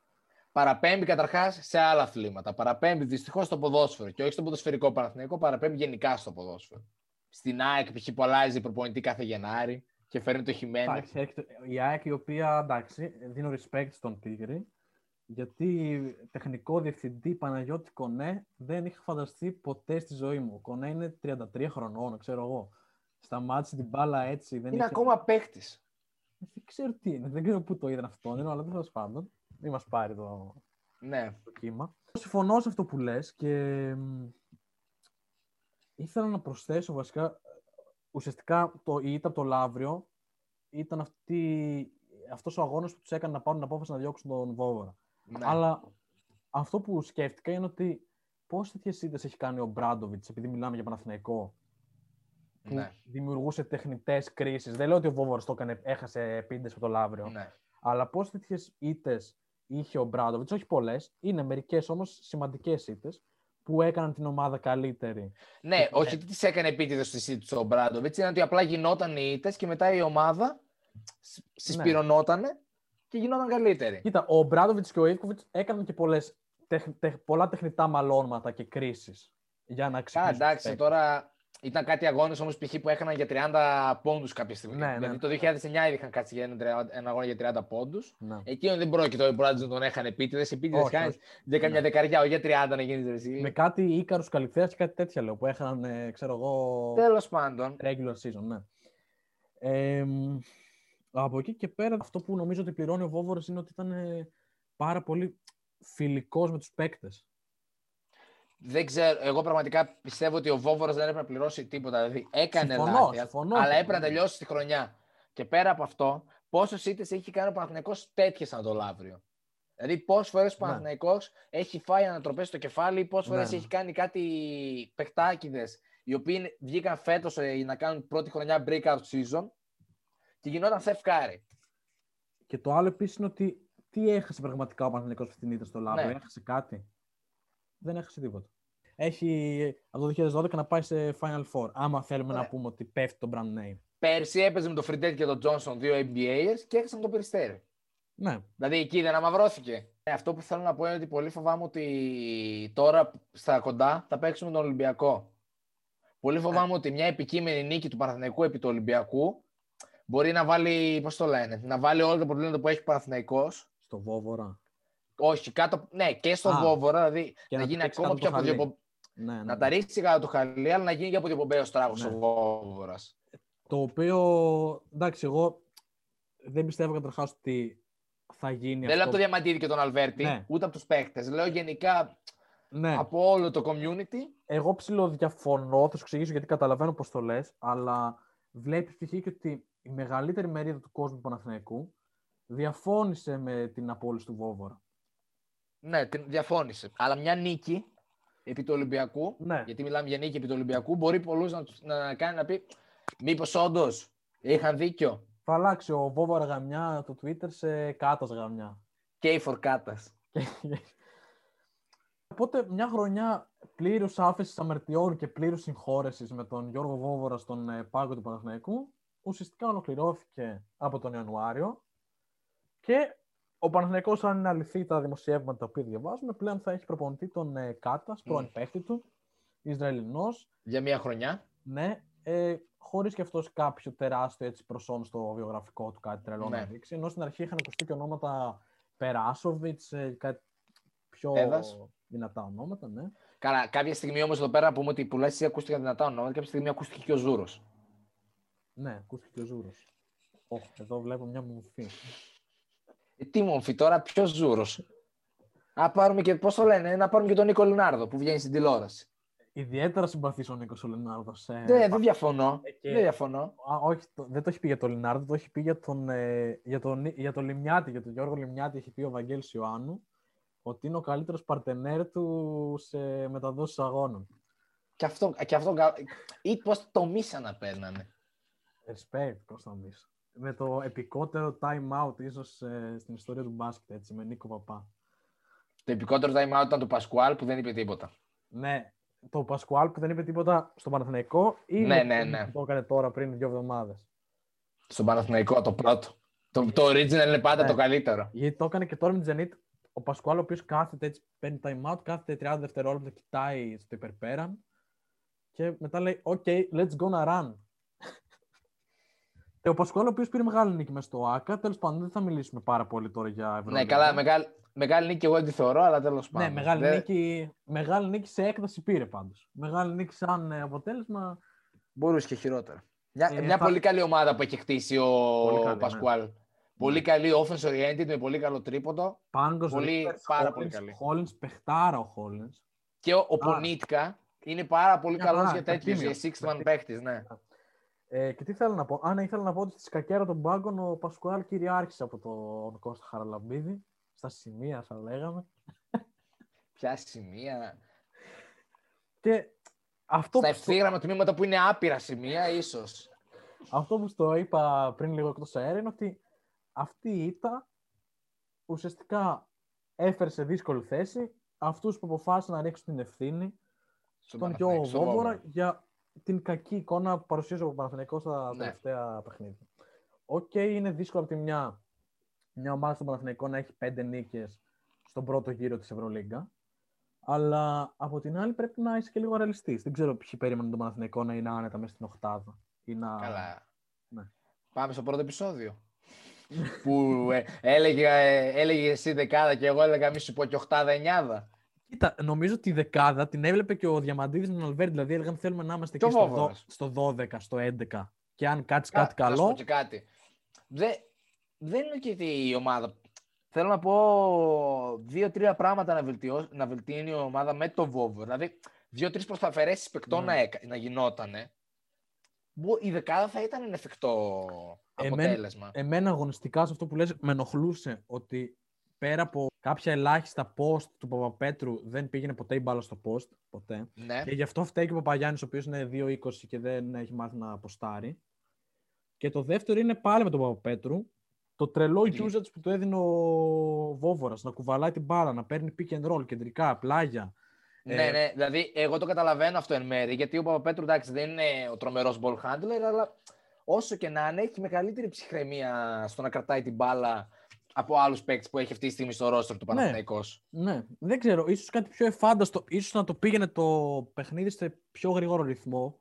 παραπέμπει καταρχάς σε άλλα αθλήματα. Παραπέμπει δυστυχώς στο ποδόσφαιρο και όχι στο ποδοσφαιρικό Παναθηναϊκό, παραπέμπει γενικά στο ποδόσφαιρο. Στην ΑΕΚ π.χ. που αλλάζει προπονητή κάθε Γενάρη και φέρνει το Χιμένεθ. Εντάξει, έρχεται η ΑΕΚ η οποία εντάξει, δίνω respect στον Τίγρη. Γιατί τεχνικό διευθυντή Παναγιώτη Κονέ δεν είχα φανταστεί ποτέ στη ζωή μου. Ο Κονέ είναι 33 χρονών, ξέρω εγώ. Σταμάτησε την μπάλα έτσι. Δεν Είναι είχε- ακόμα παίχτης. Δεν ξέρω τι είναι, δεν ξέρω πού το είδαν αυτό, αλλά τέλος πάντων. Μην μας πάρει το, Ναι. το κύμα. Συμφωνώ σε αυτό που λες και μ, ήθελα να προσθέσω βασικά ουσιαστικά το η ήττα από το Λαύριο ήταν αυτή, αυτός ο αγώνας που τους έκανε να πάρουν την απόφαση να διώξουν τον Βόβορα. ναι. Αλλά αυτό που σκέφτηκα είναι ότι πόσες τέτοιες ήττες έχει κάνει ο Μπράντοβιτς, επειδή μιλάμε για Παναθηναϊκό, που ναι. δημιουργούσε τεχνητές κρίσεις. Δεν λέω ότι ο Βόβορας το έκανε, έχασε πίντες από το Λαύριο. ναι. Αλλά πόσε τέτοιες ήττες είχε ο Μπράντοβιτς, όχι πολλές, είναι μερικές όμως σημαντικές ήττες που έκαναν την ομάδα καλύτερη. Ναι, όχι ότι τις έκανε επίτηδες στη σύντηση ο Μπράντοβιτς, ήταν ότι απλά γινόταν οι ήττες και μετά η ομάδα σ- συσπυρωνότανε και γινόταν καλύτερη. Κοίτα, ο Μπράντοβιτς και ο Ιβκοβιτ έκαναν και πολλές, τεχ, τεχ, πολλά τεχνητά μαλώματα και κρίσεις για να Καλά, ξυπνήσουν. τους εντάξει, παίκτες. τώρα ήταν κάτι αγώνες όμως π.χ. που έκαναν για 30 πόντους κάποια στιγμή. Ναι, ναι. Δηλαδή το 2009 είχαν κάτσει για ένα, 30 ένα αγώνα για 30 πόντους. Ναι. Εκείνο δεν πρόκειται ο Μπράντοβιτ να τον έχανε επίτηδες. Επίτηδες Όχι, κάνεις όχι. για καμιά Ναι. δεκαριά, όχι για 30 να γίνεις εσύ. Με κάτι Ίκαρους Καλυθέας και κάτι τέτοια λέω που έχαναν, ε, ξέρω εγώ, Τέλος πάντων. regular season, ναι. Ε, μ, από εκεί και πέρα, αυτό που νομίζω ότι πληρώνει ο Βόβορος είναι ότι ήταν ε, πάρα πολύ φιλικός με τους παίκτες. Δεν ξέρω, εγώ πραγματικά πιστεύω ότι ο Βόβορος δεν έπρεπε να πληρώσει τίποτα. Δηλαδή έκανε Συμφωνώ, λάθη, συμφωνώ. αλλά έπρεπε να τελειώσει τη χρονιά. Και πέρα από αυτό, πόσε ήττες έχει κάνει ο Παναθηναϊκός τέτοιες σαν το Λαύριο; Δηλαδή, πόσες φορές ο Ναι. Παναθηναϊκός έχει φάει ανατροπές στο κεφάλι, πόσες φορές Ναι, ναι. έχει κάνει κάτι παιχτάκιδες οι οποίοι είναι- βγήκαν φέτος να κάνουν πρώτη χρονιά breakout season και γινόταν θευκάρι. Και το άλλο επίσης είναι ότι τι έχασε πραγματικά ο Παναθηναϊκός αυτή την ήττα στο Λάβρο, Ναι. έχασε κάτι; Δεν έχασε τίποτα. Έχει από το 2012 να πάει σε Final Four. Άμα θέλουμε Ναι. να πούμε ότι πέφτει το brand name. Πέρσι έπαιζε με τον Φριντέτ και τον Τζόνσον, δύο NBAers και έχασαν το περιστέρι. Ναι. Δηλαδή εκεί δεν αμαυρώθηκε. Ε, αυτό που θέλω να πω είναι ότι πολύ φοβάμαι ότι τώρα στα κοντά θα παίξουμε τον Ολυμπιακό. Πολύ φοβάμαι ότι μια επικείμενη νίκη του Παναθηναϊκού επί του Ολυμπιακού μπορεί να βάλει, πώς το λένε, να βάλει όλα τα προβλήματα που έχει ο Παναθηναϊκός. Στο Βόβορα. Όχι, κάτω, ναι, και στον Α, Βόβορα, δηλαδή και να να γίνει παίξει ακόμα κάτω πιο το χαλί. αποδιοπομπ... Ναι, ναι. Να τα ρίξει κάτω το χαλί, αλλά να γίνει και αποδιοπομπαίο τράγος Ναι. ο Βόβορας. Το οποίο, εντάξει, εγώ δεν πιστεύω καταρχάς ότι θα γίνει Δεν λέω από αυτό. το Διαμαντίδη και τον Αλβέρτη, Ναι. ούτε από τους παίχτε. Λέω γενικά Ναι. από όλο το community. Εγώ ψηλοδιαφωνώ, θα σου εξηγήσω γιατί καταλαβαίνω πώς το λες, αλλά βλέπεις π.χ. και ότι η μεγαλύτερη μερίδα του κόσμου του Παναθηναϊκού διαφώνησε με την απόλυση του Βόβορα. Ναι, την διαφώνησε. Αλλά μια νίκη επί του Ολυμπιακού, Ναι. γιατί μιλάμε για νίκη επί του Ολυμπιακού, μπορεί πολλούς να, τους- να κάνει να πει Μήπως όντως είχαν δίκιο. Θα αλλάξει ο Βόβορα γαμιά το Twitter σε κάτας γαμιά. Και η φορκάτας. Οπότε μια χρονιά πλήρους άφεση αμαρτιών και πλήρους συγχώρεσης με τον Γιώργο Βόβορα στον ε, πάγκο του Παναθηναϊκού ουσιαστικά ολοκληρώθηκε από τον Ιανουάριο και ο Παναθηναϊκός, αν είναι αληθή τα δημοσιεύματα που διαβάζουμε, πλέον θα έχει προπονητή τον ε, Κάτας, πρώην Μμ. παίχτη του, Ισραηλινός, Για μια χρονιά. ναι, ε, χωρίς και αυτός κάποιο τεράστιο έτσι, προσόν στο βιογραφικό του, κάτι τρελό Ναι. να δείξει. Ενώ στην αρχή είχαν ακουστεί και ονόματα Περάσοβιτς, ε, κάτι πιο Έδας. δυνατά ονόματα, ναι. Καλά, κάποια στιγμή όμως εδώ πέρα να πούμε ότι πολλά εσύ ακούστηκαν δυνατά ονόματα, κάποια στιγμή ακούστηκε και ο Ζούρος. Ναι, ακούστηκε και ο Ζούρος. Οχ, εδώ βλέπω μια μορφή. Ε, τι μομφή τώρα, ποιος Ζούρος; Να πάρουμε και, πώς το λένε, να πάρουμε και τον Νίκο Λινάρδο που βγαίνει στην τηλεόραση. Ιδιαίτερα συμπαθής ο Νίκος ο Λενάρδος. Ε, Δεν, δεν διαφωνώ. Ε, και- Δεν διαφωνώ. Α, όχι, το- δεν το έχει πει για τον Λινάρδο, το έχει πει για τον, ε, για τον, για τον Λιμιάτη, για τον Γιώργο Λιμιάτη, έχει πει ο Βαγγέλης Ιωάννου, ότι είναι ο καλύτερος παρτενέρ του σε μεταδόσεις αγώνων. Και αυτό, και αυτό κα- ή πώς το μίσα να παίρνανε. Respect, Κωνσταντής. Με το επικότερο time out ίσως ε, στην ιστορία του μπάσκετ, έτσι, με Νίκο Παπά. Το επικότερο time out ήταν του Πασκουάλ που δεν είπε τίποτα. Ναι, το Πασκουάλ που δεν είπε τίποτα στον Παναθηναϊκό ή Ναι, με ναι, τον ναι. που το έκανε τώρα πριν δύο εβδομάδες. Στον Παναθηναϊκό το πρώτο. Το, το original είναι πάντα Ναι. το καλύτερο. Γιατί το έκανε και τώρα με τη Zenit. Ο Πασκουάλ, ο οποίος κάθεται έτσι, παίρνει time out, κάθεται 30 δευτερόλεπτα, κοιτάει στο υπερπέραν και μετά λέει: OK, let's go να run. Και ο Πασκουάλ, ο οποίος πήρε μεγάλη νίκη μες στο ΑΚΑ. Τέλος πάντων, δεν θα μιλήσουμε πάρα πολύ τώρα για Ευρωλίγα. Ναι, καλά, μεγάλη, μεγάλη νίκη εγώ δεν τη θεωρώ, αλλά τέλος πάντων. Ναι, μεγάλη, Δεν- νίκη, μεγάλη νίκη σε έκταση πήρε πάντως. Μεγάλη νίκη σαν ε, αποτέλεσμα. Μπορούσε και χειρότερα. Μια, Ε, μια θα- πολύ καλή ομάδα που έχει χτίσει ο Πολύ καλή, ναι. Πασκουάλ. Πολύ καλή offense oriented με πολύ καλό τρίποντο. Πάγκος, Πολύ- πάρα πολύ καλή. Χόλινς, παιχτάρα ο Χόλινς. Και ο, ο Πονίτκα είναι πάρα πολύ Μια καλός χαρά, για τέτοιου, τίμιο. για six man παίχτη. Ναι. Ε, και τι θέλω να πω. Α, ναι, ήθελα να πω ότι στη σκακέρα των πάγκων ο Πασκουάλ κυριάρχησε από τον Κώστα Χαραλαμπίδη. Στα σημεία, θα λέγαμε. Ποια σημεία. Και αυτό, Στα που, στο- ευθύγραμμα τμήματα που είναι άπειρα σημεία, ίσως. αυτό που στο είπα πριν λίγο εκτός αέρα είναι ότι αυτή η ήττα ουσιαστικά έφερε σε δύσκολη θέση αυτούς που αποφάσισαν να ρίξουν την ευθύνη στον Γιώργο Βόβορα για την κακή εικόνα που παρουσίασε ο Παναθηναϊκός στα Ναι. τελευταία παιχνίδια. Οκ, είναι δύσκολο από τη μια μια ομάδα στον Παναθηναϊκό να έχει πέντε νίκες στον πρώτο γύρο της Ευρωλίγκα. Αλλά από την άλλη πρέπει να είσαι και λίγο ρεαλιστής. Δεν ξέρω ποιοι περίμεναν τον Παναθηναϊκό να είναι άνετα μέσα στην οκτάδα. Ή να... Καλά. Ναι. Πάμε στο πρώτο επεισόδιο. που ε, έλεγε, ε, έλεγε εσύ δεκάδα και εγώ έλεγα μη σου πω και οχτάδα εννιάδα. Κοίτα, νομίζω ότι η δεκάδα την έβλεπε και ο Διαμαντίδης με τον Αλβέρτη. Δηλαδή έλεγαν θέλουμε να είμαστε Και ο εκεί στο, δο- Βόβορας. στο 12, στο 11. Και αν κάτσει Κα- κάτι να σου πω καλό. και κάτι. Δεν, δεν είναι και η ομάδα. Θέλω να πω δύο-τρία πράγματα να, βελτιώσει, να βελτιώνει η ομάδα με το Βόβο. Δηλαδή, δύο-τρεις προσπαθερέσει παικτών Ναι. να, έκα- να γινότανε. Μπο- Η δεκάδα θα ήταν εφικτό Εμέν- αποτέλεσμα. Εμένα αγωνιστικά σε αυτό που λες με ενοχλούσε ότι πέρα από κάποια ελάχιστα post του Παπαπέτρου δεν πήγαινε ποτέ η μπάλα στο post. Ποτέ. ναι. Και γι' αυτό φταίει και ο Παπαγιάννης ο οποίος είναι 2-20 και δεν έχει μάθει να ποστάρει. Και το δεύτερο είναι πάλι με τον Παπαπέτρου. Το τρελό Τι; usage που του έδινε ο Βόβορας, να κουβαλάει την μπάλα, να παίρνει pick and roll, κεντρικά, πλάγια. Ναι, Ε, ναι, δηλαδή εγώ το καταλαβαίνω αυτό εν μέρη, γιατί ο Παπαπέτρου εντάξει δεν είναι ο τρομερός ball handler, αλλά όσο και να είναι έχει μεγαλύτερη ψυχραιμία στο να κρατάει την μπάλα από άλλους παίκτες που έχει αυτή τη στιγμή στο roster του Παναθηναϊκός. Ναι, δεν ξέρω. Ίσως κάτι πιο εφάνταστο. Ίσως να το πήγαινε το παιχνίδι σε πιο γρήγορο ρυθμό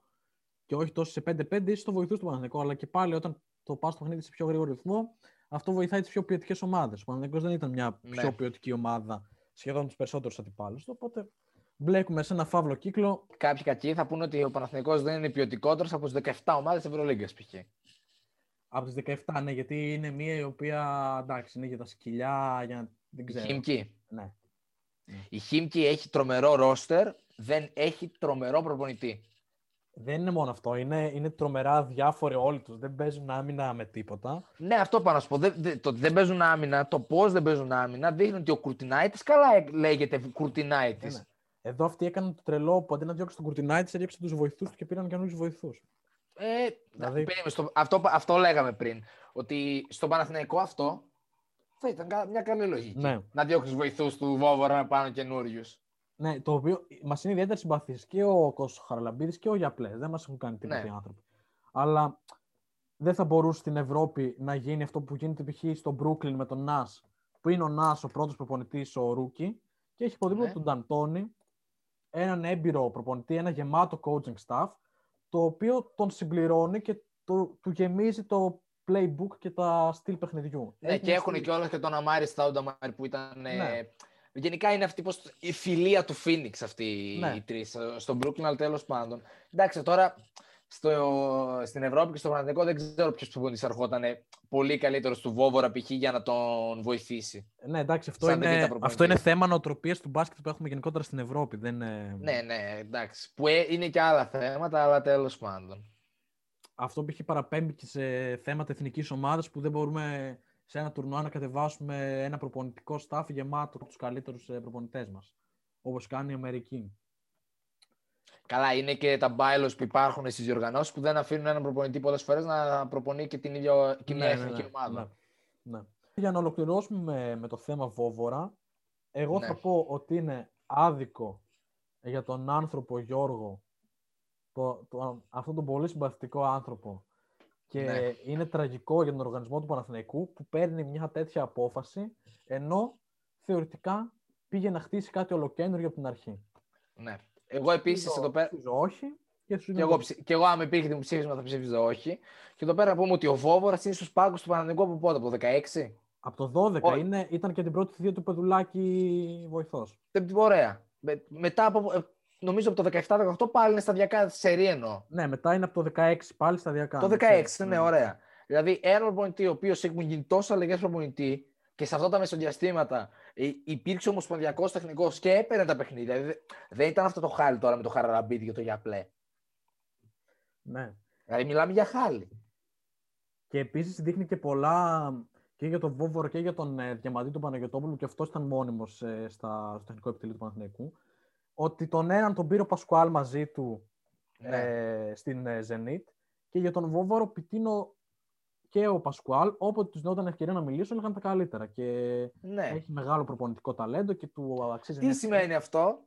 και όχι τόσο σε 5-5, ίσως το βοηθούσε το Παναθηναϊκό. Αλλά και πάλι όταν το πας το παιχνίδι σε πιο γρήγορο ρυθμό, αυτό βοηθάει τις πιο ποιοτικές ομάδες. Ο Παναθηναϊκός δεν ήταν μια Ναι. πιο ποιοτική ομάδα σχεδόν τους περισσότερους αντιπάλους. του, Οπότε μπλέκουμε σε ένα φαύλο κύκλο. Κάποιοι κακοί θα πούνε ότι ο Παναθηναϊκός δεν είναι ποιοτικότερος από τις 17 ομάδες της Ευρωλίγκας π.χ. Από τις 17, ναι, γιατί είναι μια η οποία εντάξει, είναι για τα σκυλιά, για να... δεν ξέρω. Χιμική. Ναι. Η Χίμκι έχει τρομερό ρόστερ, δεν έχει τρομερό προπονητή. Δεν είναι μόνο αυτό. Είναι, είναι τρομερά διάφοροι όλοι τους. Δεν παίζουν άμυνα με τίποτα. Ναι, αυτό πάνω να σου πω. Δεν, δεν, το ότι δεν παίζουν άμυνα, το πώς δεν παίζουν άμυνα, δείχνει ότι ο Κουρτινάητης καλά λέγεται Κουρτινάητης. Ναι, ναι. Εδώ αυτοί έκαναν το τρελό που αντί να διώξουν τον Κουρτινάητης, έδιωξαν τους βοηθούς του και πήραν καινούριους βοηθούς. Ε, δηλαδή... στο, αυτό, αυτό λέγαμε πριν. Ότι στο Παναθηναϊκό αυτό θα ήταν μια καλή λογική. Ναι. Να διώξεις βοηθούς του Βόβορα να πάνε καινούριους. Ναι, το οποίο μας είναι ιδιαίτερα συμπαθής και ο Κώσος Χαραλαμπίδης και ο Γιαπλές. Δεν μας έχουν κάνει τίποτα ναι. οι άνθρωποι. Αλλά δεν θα μπορούσε στην Ευρώπη να γίνει αυτό που γίνεται π.χ. στο Brooklyn με τον Νάς, που είναι ο Νάς ο πρώτος προπονητής, ο Ρούκι, και έχει υποδείγμα ναι. τον Νταντόνι, έναν έμπειρο προπονητή, ένα γεμάτο coaching staff, το οποίο τον συμπληρώνει και το, του γεμίζει το playbook και τα στυλ παιχνιδιού. Ναι, και έχουν και όλα και τον Αμάρι Στάουνταμάρ που ήταν. Ναι. Ε, γενικά είναι αυτή πως, η φιλία του Phoenix αυτή ναι. οι τρεις στον Brooklyn, αλλά τέλος πάντων. Εντάξει, τώρα στο, στην Ευρώπη και στο Παναθηναϊκό δεν ξέρω ποιος προπονητή ερχόταν πολύ καλύτερος του Βόβορα π.χ. για να τον βοηθήσει. Ναι, εντάξει, αυτό, είναι, αυτό είναι θέμα νοοτροπίας του μπάσκετ που έχουμε γενικότερα στην Ευρώπη. Δεν είναι... Ναι, ναι, εντάξει. Που ε, είναι και άλλα θέματα, αλλά τέλος πάντων. Αυτό που έχει παραπέμπει και σε θέματα εθνικής ομάδας που δεν μπορούμε σε ένα τουρνουά να κατεβάσουμε ένα προπονητικό staff γεμάτο από τους καλύτερους ε, προπονητές μας. Όπως κάνει η Αμερική. Καλά, είναι και τα bylaws που υπάρχουν στις διοργανώσεις που δεν αφήνουν έναν προπονητή πολλές φορές να προπονεί και την ίδια και μια ναι, ναι, εθνική ναι, ομάδα. Ναι, Για να ολοκληρώσουμε με, το θέμα Βόβορα, εγώ θα πω ότι είναι άδικο για τον άνθρωπο Γιώργο, το, το, αυτόν τον πολύ συμπαθητικό άνθρωπο, και είναι τραγικό για τον οργανισμό του Παναθηναϊκού που παίρνει μια τέτοια απόφαση, ενώ θεωρητικά πήγε να χτίσει κάτι ολοκένουργιο από την αρχή. Ναι. Εγώ επίσης εδώ πέρα. Όχι. Και, και, εγώ, και εγώ, αν υπήρχε δημοψήφισμα, θα ψήφιζα όχι. Και εδώ πέρα να πούμε ότι ο Βόβορας είναι στους πάγκους του Παναθηνικού από πότε, από το 16. Από το 12 είναι, ήταν και την πρώτη θητεία του Πεδουλάκη βοηθός. Ωραία. Με, μετά από. Ε, νομίζω από το 17-18 πάλι είναι σταδιακά σε εννοώ. Ναι, μετά είναι από το 16 πάλι σταδιακά. Το 16, ναι, ναι, ναι, ωραία. Δηλαδή, ένα προπονητή ο οποίος έχουν γίνει τόσο αλλαγέ προπονητή και σε αυτά τα μεσοδιαστήματα ε, υπήρξε ομοσπονδιακός τεχνικός και έπαιρνε τα παιχνίδια. Δηλαδή, δεν ήταν αυτό το χάλι τώρα με το Χαραραμπίδη και το Γιαπλέ. Ναι. Δηλαδή, μιλάμε για χάλι. Και επίσης δείχνει και πολλά και για τον Βόβορο και για τον ε, Διαμαντή του Παναγιοτόπουλου, και αυτός ήταν μόνιμος ε, στο τεχνικό επιτελείο του Παναθηναϊκού. Ότι τον έναν τον πήρε ο Πασκουάλ μαζί του ναι. ε, στην ε, Zenit και για τον Βόβορο πιτίνο και ο Πασκουάλ, όποτε τους δόταν ευκαιρία να μιλήσουν, έλεγαν τα καλύτερα. Και ναι. έχει μεγάλο προπονητικό ταλέντο και του αξίζει. Τι σημαίνει αυτό,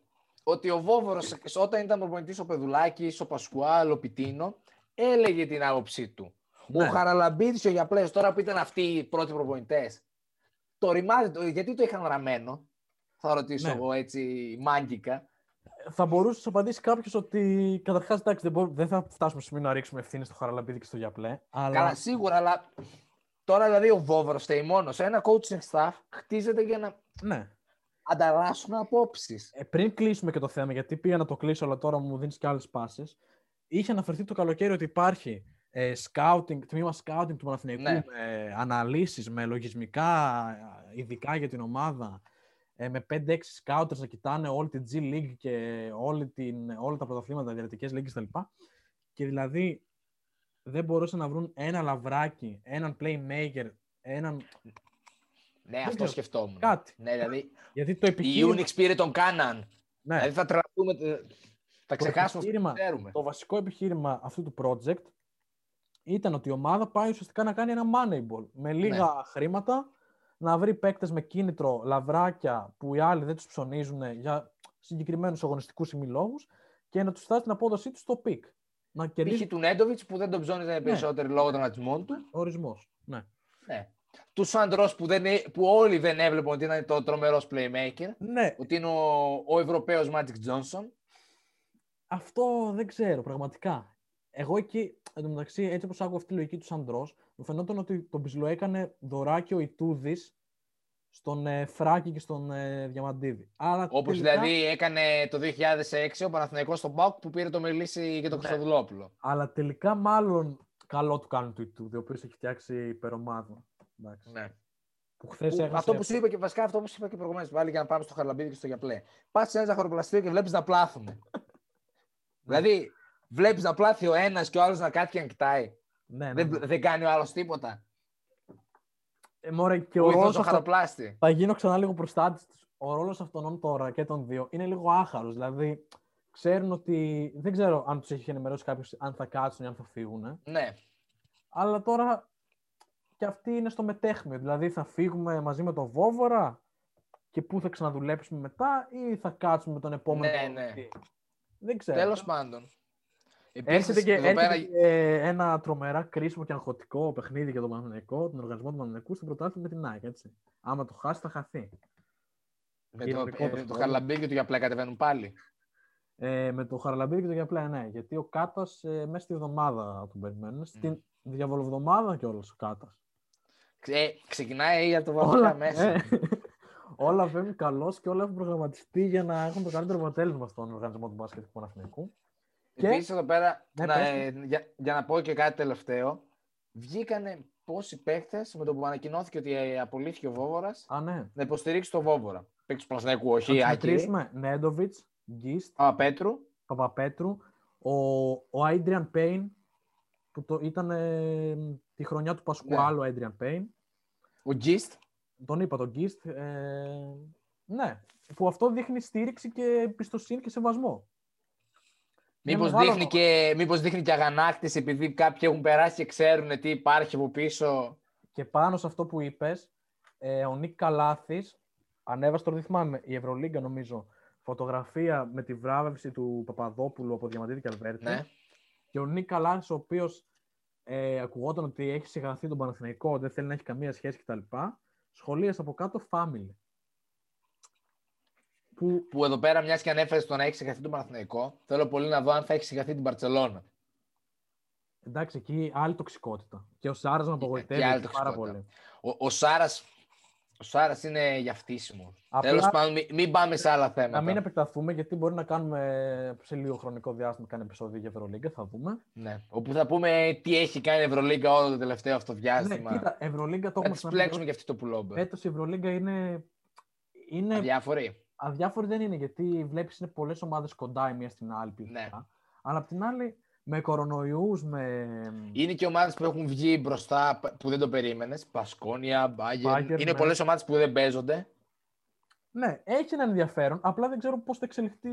ότι ο Βόβορος, όταν ήταν προπονητής ο Πεδουλάκης, ο Πασκουάλ, ο Πιτίνο, έλεγε την άποψή του. Ναι. Ο Χαραλαμπίδης, ο Γιαπλές, τώρα που ήταν αυτοί οι πρώτοι προπονητές, το ρημάδι, γιατί το είχαν γραμμένο, θα ρωτήσω ναι. εγώ έτσι μάγκικα θα μπορούσε να απαντήσει κάποιος ότι καταρχάς δεν, δεν θα φτάσουμε σημείο να ρίξουμε ευθύνη στο Χαραλαμπίδη και στο Γιαπλέ. Αλλά... Καλά, σίγουρα, αλλά τώρα δηλαδή ο Βόβρο φταίει μόνος. Ένα coaching staff χτίζεται για να ναι. ανταλλάσσουν απόψεις. Ε, πριν κλείσουμε και το θέμα, γιατί πήγα να το κλείσω, αλλά τώρα μου δίνεις και άλλες πάσει. Είχε αναφερθεί το καλοκαίρι ότι υπάρχει ε, scouting, τμήμα scouting του Παναθηναϊκού ναι. με αναλύσεις, με λογισμικά ειδικά για την ομάδα ε, με 5-6 scouters να κοιτάνε όλη την G League και όλη την, όλα τα πρωταθλήματα, διαλυτικέ λίγε κτλ. Και δηλαδή δεν μπορούσαν να βρουν ένα λαβράκι, έναν playmaker, έναν. Ναι, δεν αυτό σκεφτόμουν. Κάτι. Ναι, δηλαδή, Γιατί το επιχείρημα... Η UNICS πήρε τον Κάναν. Ναι. Δηλαδή θα τραβούμε, θα ξεχάσουμε αυτό που ξέρουμε. Το βασικό επιχείρημα αυτού του project ήταν ότι η ομάδα πάει ουσιαστικά να κάνει ένα moneyball με λίγα ναι. χρήματα να βρει παίκτες με κίνητρο, λαβράκια που οι άλλοι δεν τους ψωνίζουν για συγκεκριμένους αγωνιστικούς ή μη λόγους και να τους φτάσει την απόδοσή τους στο peak. Να κερδίσει. του Νέντοβιτς που δεν τον ψώνιζε ναι. περισσότερο λόγω των ατμών του. Ορισμός. Ναι. ναι. Του Σάντρο που, που όλοι δεν έβλεπαν ότι ήταν το τρομερός playmaker. Ναι. Ότι είναι ο, ο Ευρωπαίος Magic Johnson. Αυτό δεν ξέρω πραγματικά. Εγώ εκεί, εν τω μεταξύ, έτσι όπως άκουγα αυτή τη λογική του Σαντρός, μου φαινόταν ότι τον Μπισλο έκανε δωράκι ο Ιτούδης στον ε, Φράκη και στον ε, Διαμαντίδη. Όπως δηλαδή έκανε το 2006 ο Παναθηναϊκός στον Πάουκ που πήρε το Μελίσι και το ναι. Αλλά τελικά μάλλον καλό του κάνουν το Ιτούδη, ο οποίος έχει φτιάξει υπερομάδα. Ναι. Που χθες Που- έχασε... Αυτό που σου είπα και βασικά αυτό που σου είπα και προηγουμένως, πάλι για να πάμε στο χαρλαμπίδι και στο γιαπλέ. Πας σε ένα ζαχαροπλαστείο και βλέπεις να πλάθουν. δηλαδή, βλέπεις να πλάθει ο ένας και ο άλλος να κάτσει και να κοιτάει. Ναι, ναι, Δεν, ναι. δεν κάνει ο άλλος τίποτα. Ε, μωρέ, και ο Ο ίδιος ρόλος το αυτά... χαροπλάστη. Θα γίνω ξανά λίγο προστάτη του. Ο ρόλος αυτών τώρα και των δύο είναι λίγο άχαρος. Δηλαδή, ξέρουν ότι. Δεν ξέρω αν τους έχει ενημερώσει κάποιος αν θα κάτσουν ή αν θα φύγουν. Ναι. Αλλά τώρα και αυτοί είναι στο μετέχμιο. Δηλαδή, θα φύγουμε μαζί με τον Βόβορα και πού θα ξαναδουλέψουμε μετά ή θα κάτσουμε με τον επόμενο. Ναι, ναι. πρωταθλητή. Δεν ξέρω. Τέλος πάντων. Έρχεται Επίσης, και, εδώ έρχεται πέρα- και, ε, ένα τρομερά κρίσιμο και αγχωτικό παιχνίδι για τον Παναθηναϊκό, τον οργανισμό του Παναθηναϊκού στην πρωτάθλημα με την ΑΕΚ. Έτσι. Άμα το χάσει, θα χαθεί. με το, Ηρωνικό ε, το το σχόλιο. χαρλαμπίδι του γιαπλέ κατεβαίνουν πάλι. Ε, με το Χαραλαμπίδη και το Γιαπλέ, ναι. Γιατί ο Κάτας ε, μέσα στη εβδομάδα τον περιμένουν. Στην διαβολοβδομάδα κιόλας ο Κάτας. Ξε, ξεκινάει από το βαθιά μέσα. ε, όλα βγαίνουν καλώς και όλα έχουν προγραμματιστεί για να έχουν το καλύτερο αποτέλεσμα στον οργανισμό του μπάσκετ του Παναθηναϊκού. Και- Επίσης εδώ πέρα, Ναι, να, πες ε, για, για να πω και κάτι τελευταίο. Βγήκανε πόσοι παίχτε με το που ανακοινώθηκε ότι ε, απολύθηκε ο Βόβορας Α, ναι. να υποστηρίξει τον Βόβορα. Παίξει του Παναθηναϊκού, όχι. Θα τους Άκη. μετρήσουμε Νέντοβιτς, Γκίστ, Α, Πέτρου. Παπαπέτρου, ο, ο Adrian Payne, που το, ήταν ε, τη χρονιά του Πασκουάλου, ο Adrian Payne. Ο Γκίστ. Τον είπα, τον Γκίστ. Ε, ναι, που αυτό δείχνει στήριξη και εμπιστοσύνη και σεβασμό. Είναι Μήπως μεγάλο δείχνει, και, μήπως δείχνει και αγανάκτηση επειδή κάποιοι έχουν περάσει και ξέρουν τι υπάρχει από πίσω. Και πάνω σε αυτό που είπες, ε, ο Νίκ Καλάθης ανέβασε, τώρα δεν θυμάμαι, η Ευρωλίγκα νομίζω, φωτογραφία με τη βράβευση του Παπαδόπουλου από Διαμαντίδη και Αλβέρτη. Ναι. Και ο Νίκ Καλάθης, ο οποίος ε, ακουγόταν ότι έχει συγγραφεί τον Παναθηναϊκό, δεν θέλει να έχει καμία σχέση κτλ. Σχολίασε από κάτω family. Που Που εδώ πέρα, μιας και ανέφερες στο να έχεις συγχαθεί τον Παναθηναϊκό, θέλω πολύ να δω αν θα έχεις συγχαθεί την Παρσελώνα. εντάξει, εκεί άλλη τοξικότητα. Και ο Σάρας με απογοητεύει και άλλη πάρα τοξικότητα. πολύ. Ο, ο Σάρας ο Σάρας είναι για φτύσιμο. Απλά- Τέλος πάντων, μην, μην πάμε σε άλλα θέματα. Να μην επεκταθούμε, γιατί μπορεί να κάνουμε σε λίγο χρονικό διάστημα κάνει επεισόδιο για Ευρωλίγκα, θα δούμε. Ναι. Όπου θα πούμε τι έχει κάνει η Ευρωλίγκα όλο το τελευταίο αυτό διάστημα. Ναι, κοίτα, Ευρωλίγκα το θα έχουμε τη πλέξουμε και αυτή το πουλόμπε. Φέτος η Ευρωλίγκα είναι, είναι Αδιάφοροι. αδιάφορη δεν είναι γιατί βλέπεις είναι πολλές ομάδες κοντά η μία στην άλλη. Ναι. ποιοτικά. Αλλά απ' την άλλη με κορονοϊούς, με. Είναι και ομάδες που έχουν βγει μπροστά που δεν το περίμενες. Πασκόνια, Μπάγκερ. Bayern, Είναι ναι. πολλές ομάδες που δεν παίζονται. Ναι, έχει ένα ενδιαφέρον. Απλά δεν ξέρω πώς θα εξελιχθεί.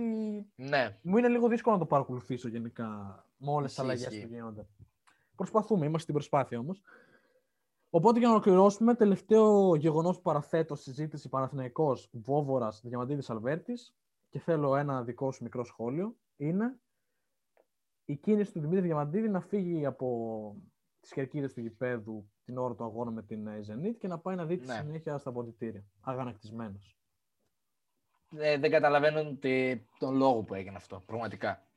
Ναι. Μου είναι λίγο δύσκολο να το παρακολουθήσω γενικά με όλες τις Ισχύει, αλλαγές ισχύει. που γίνονται. Προσπαθούμε, είμαστε στην προσπάθεια όμως. Οπότε για να ολοκληρώσουμε, τελευταίο γεγονός που παραθέτω στη συζήτηση Παναθηναϊκός Βόβορας Διαμαντίδης Αλβέρτης και θέλω ένα δικό σου μικρό σχόλιο είναι η κίνηση του Δημήτρη Διαμαντίδη να φύγει από τις κερκίδες του γηπέδου την ώρα του αγώνα με την ε, Zenit και να πάει να δει τη Ναι. συνέχεια στα αποδητήρια. Αγανακτισμένος. Ε, δεν καταλαβαίνω τε- τον λόγο που έγινε αυτό. Πραγματικά.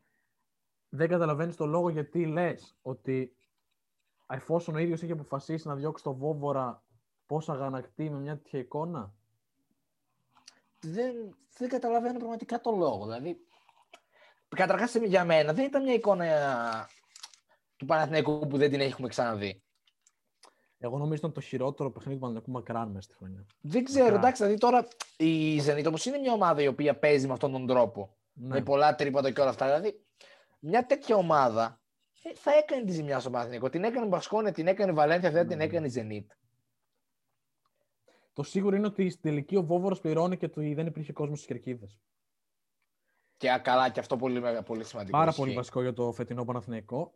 δεν καταλαβαίνεις το λόγο γιατί λες ότι εφόσον ο ίδιος έχει αποφασίσει να διώξει το Βόβορα, πώς αγανακτεί με μια τέτοια εικόνα; δεν, δεν καταλαβαίνω πραγματικά το λόγο. Δηλαδή, καταρχάς για μένα δεν ήταν μια εικόνα του Παναθηναϊκού που δεν την έχουμε ξαναδεί. Εγώ νομίζω ήταν το χειρότερο παιχνίδι του Παναθηναϊκού μακράν μέσα στη χρονιά. Δεν ξέρω, Μακράν. εντάξει, δηλαδή τώρα η Zenit όμως είναι μια ομάδα η οποία παίζει με αυτόν τον τρόπο. Ναι. Με πολλά τρίποτα και όλα αυτά. Δηλαδή, μια τέτοια ομάδα ε, θα έκανε τη ζημιά στο Παναθηναϊκό. Την έκανε η Μπασκόνια, την έκανε η Βαλένθια, αυτή την Ναι. έκανε η Zenit. Το σίγουρο είναι ότι στην τελική ο Βόβορα πληρώνει και ότι δεν υπήρχε κόσμος στις κερκίδες. Και α, καλά, και αυτό πολύ, μεγα- πολύ σημαντικό. Πάρα ισχύει. πολύ βασικό για το φετινό Παναθηναϊκό.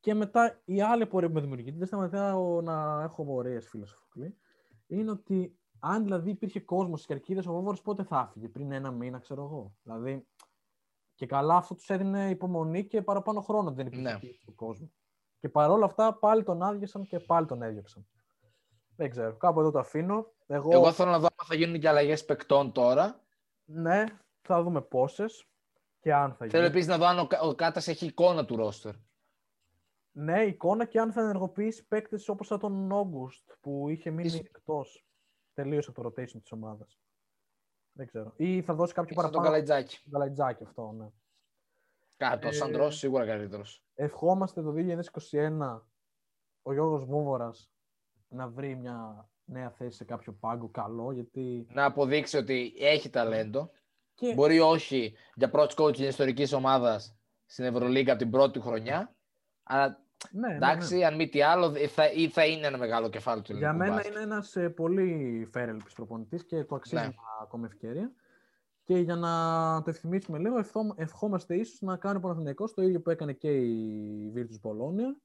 Και μετά η άλλη πορεία που με δημιουργείται, δεν σταματάω να έχω απορίε, φίλε Σοφοκλή, είναι ότι αν δηλαδή υπήρχε κόσμος στις κερκίδες, ο Βόβορα πότε θα έφυγε, πριν ένα μήνα, ξέρω εγώ. Δηλαδή, και καλά αυτό τους έδινε υπομονή και παραπάνω χρόνο ότι δεν υπήρχε Ναι. πίεση του κόσμου. Και παρόλα αυτά πάλι τον άδειασαν και πάλι τον έδιωξαν. Δεν ξέρω. Κάπου εδώ το αφήνω. Εγώ, Εγώ θέλω να δω αν θα γίνουν και αλλαγές παικτών τώρα. ναι, θα δούμε πόσες και αν θα Θέλω γίνει. επίσης να δω αν ο, Κα- ο Κάτας έχει εικόνα του ρόστερ. Ναι, εικόνα και αν θα ενεργοποιήσει παίκτες όπως σαν τον Όγκουστ που είχε μείνει Ίσως- εκτός. Τελείωσε από το rotation της ομάδας. Δεν ξέρω. Ή θα δώσει κάποιο Σαν τον παραπάνω. Καλατζάκη. Γαλατζάκι αυτό, ναι. Κάτω, Ε, σαν τρως, σίγουρα καλύτερος. Ευχόμαστε το 2021 ο Γιώργος Βόβορας να βρει μια νέα θέση σε κάποιο πάγκο καλό, γιατί... Να αποδείξει ότι έχει ταλέντο. Και... Μπορεί όχι για πρώτος coach της ιστορικής ομάδας στην Ευρωλίγκα από την πρώτη του χρονιά, αλλά Ναι, ναι, εντάξει, ναι. αν μη τι άλλο, θα, ή θα είναι ένα μεγάλο κεφάλαιο του Για ελληνικού μένα μπάσκετ. είναι ένας ε, πολύ φέρελπης προπονητής και το αξίζει Ναι. μια ακόμη ευκαιρία. Και για να το ευθυμίσουμε λίγο, ευχό- ευχόμαστε ίσως να κάνει ο Παναθηναϊκός το ίδιο που έκανε και η Virtus Bologna,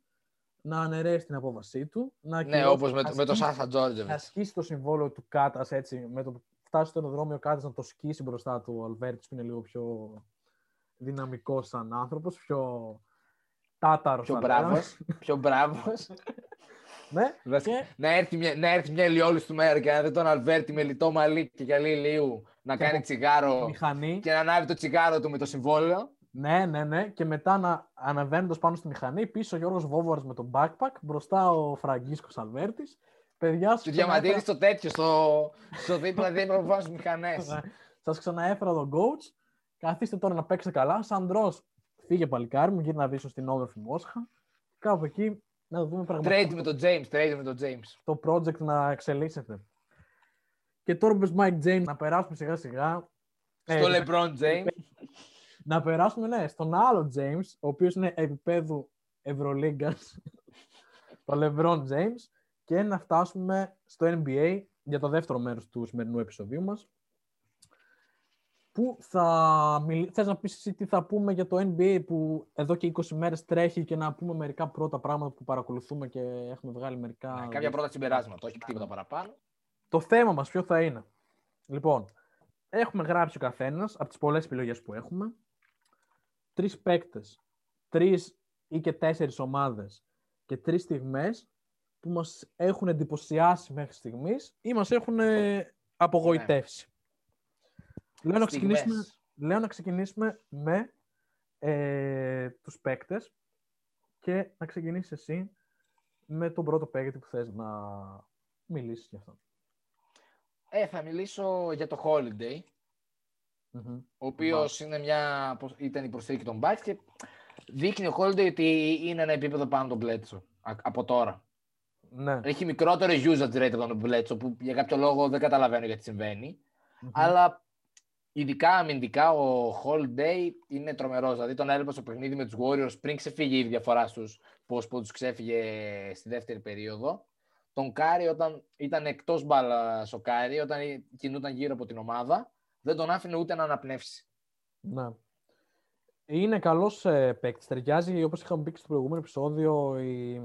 να αναιρέσει την απόβασή του, να, Ναι, ακυρώσει- όπως με, να με το ασκήσει- Σάσα Τζόρτζεβιτς. να ασκήσει το συμβόλαιο του Κάτας έτσι, με το που φτάσει στο αεροδρόμιο ο Κάτας να το σκίσει μπροστά του ο Αλβέρτης που είναι λίγο πιο δυναμικός σαν άνθρωπος, πιο τάταρος. Πιο θα λέγαμε. μπράβος. Πιο μπράβος. Ναι, Βασικά, και να, έρθει μια, να έρθει μια ηλιόλουστη του μέρα και να δει τον Αλβέρτη με λιτό μαλλί και γυαλί ηλίου να Και κάνει από τσιγάρο μηχανή. και να ανάβει το τσιγάρο του με το συμβόλαιο. Ναι, ναι, ναι. Και μετά να αναβαίνοντα πάνω στη μηχανή, πίσω ο Γιώργος Βόβορας με τον backpack, μπροστά ο Φραγκίσκος Αλβέρτης. Παιδιά, Του σας διαμαντήρι ξαναέφερα- στο τέτοιο, στο, στο δίπλα δίπλα που βάζουν στις μηχανές. Ναι. Σας ξαναέφερα τον coach. Καθίστε τώρα να παίξετε καλά. Σαντρός, φύγε παλικάρι μου, γύρνα δίσω στην όμορφη Μόσχα. Κάπου εκεί να δούμε πραγματικά Trade με τον James, trade με τον James. το project να εξελίσσεται. Και τώρα που πες Mike James, να περάσουμε σιγά σιγά. Ε, Στο LeBron James. Να περάσουμε, ναι, στον άλλο James, ο οποίος είναι επίπεδου Ευρωλίγκας, το LeBron James, και να φτάσουμε στο NBA για το δεύτερο μέρος του σημερινού επεισοδίου μας. Πού θα μιλ... Θες να πεις εσύ τι θα πούμε για το NBA που εδώ και 20 μέρες τρέχει και να πούμε μερικά πρώτα πράγματα που παρακολουθούμε και έχουμε βγάλει μερικά... Ναι, Κάποια πρώτα συμπεράσματα, όχι τίποτα παραπάνω. Το θέμα μας ποιο θα είναι. Λοιπόν, έχουμε γράψει ο καθένας από τις πολλές επιλογές που έχουμε τρεις παίκτες, τρεις ή και τέσσερις ομάδες και τρεις στιγμές που μας έχουν εντυπωσιάσει μέχρι στιγμής ή μας έχουν ε, απογοητεύσει. Λέω, να Στιγμές. ξεκινήσουμε, λέω να ξεκινήσουμε με ε, τους παίκτες και να ξεκινήσεις εσύ με τον πρώτο παίκτη που θες να μιλήσεις γι' αυτό. Ε, θα μιλήσω για το Holiday, Μμμ. ο οποίος είναι μια, πώς- ήταν η προσθήκη των Bucks και δείχνει ο Holiday ότι είναι ένα επίπεδο πάνω τον Bledsoe α- από τώρα. Ναι. Έχει μικρότερο usage rate από τον Bledsoe που για κάποιο λόγο δεν καταλαβαίνω γιατί συμβαίνει. Μμμ. Αλλά ειδικά αμυντικά ο Holiday είναι τρομερός. Δηλαδή τον έβλεπα στο παιχνίδι με τους Warriors πριν ξεφύγει η διαφορά στους πώς που τους ξέφυγε στη δεύτερη περίοδο. Τον Κάρι όταν ήταν εκτός μπάλα ο Κάρι, όταν κινούταν γύρω από την ομάδα, δεν τον άφηνε ούτε να αναπνεύσει. Ναι. Είναι καλός ε, παίκτης. Ταιριάζει, όπως είχαμε πει και στο προηγούμενο επεισόδιο, η,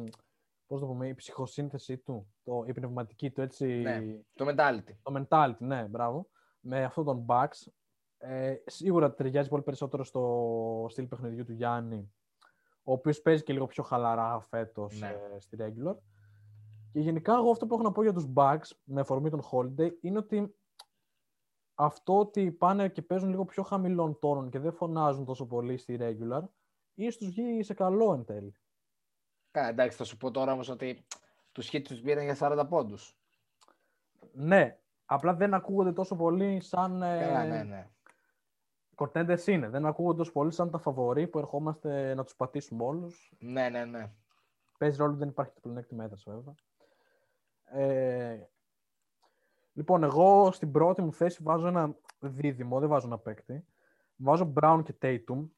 πώς το πούμε, η ψυχοσύνθεσή του, το, η πνευματική του, έτσι, Ναι. Το mentality. το mentality, ναι, μπράβο, με αυτό των Bucks. Ε, σίγουρα ταιριάζει πολύ περισσότερο στο στυλ παιχνιδιού του Γιάννη, ο οποίος παίζει και λίγο πιο χαλαρά φέτος Ναι. ε, στη regular. Και γενικά εγώ αυτό που έχω να πω για τους Bucks, με αφορμή τον Holiday, είναι ότι αυτό ότι πάνε και παίζουν λίγο πιο χαμηλών τόνων και δεν φωνάζουν τόσο πολύ στη regular, ίσως τους βγει σε καλό εν τέλει. Καλά, εντάξει, θα σου πω τώρα όμως ότι τους hits τους πήραν για 40 πόντους. Ναι, απλά δεν ακούγονται τόσο πολύ σαν... ε, Καλά, ναι, ναι. Contenders είναι. Δεν ακούγονται τόσο πολύ σαν τα φαβορή που ερχόμαστε να τους πατήσουμε όλους. Ναι, ναι, ναι. Παίζει ρόλο, δεν υπάρχει το πλεονέκτημα έδρας βέβαια. Ε, λοιπόν, εγώ στην πρώτη μου θέση βάζω ένα δίδυμο, δεν βάζω ένα παίκτη. Βάζω Brown και Tatum,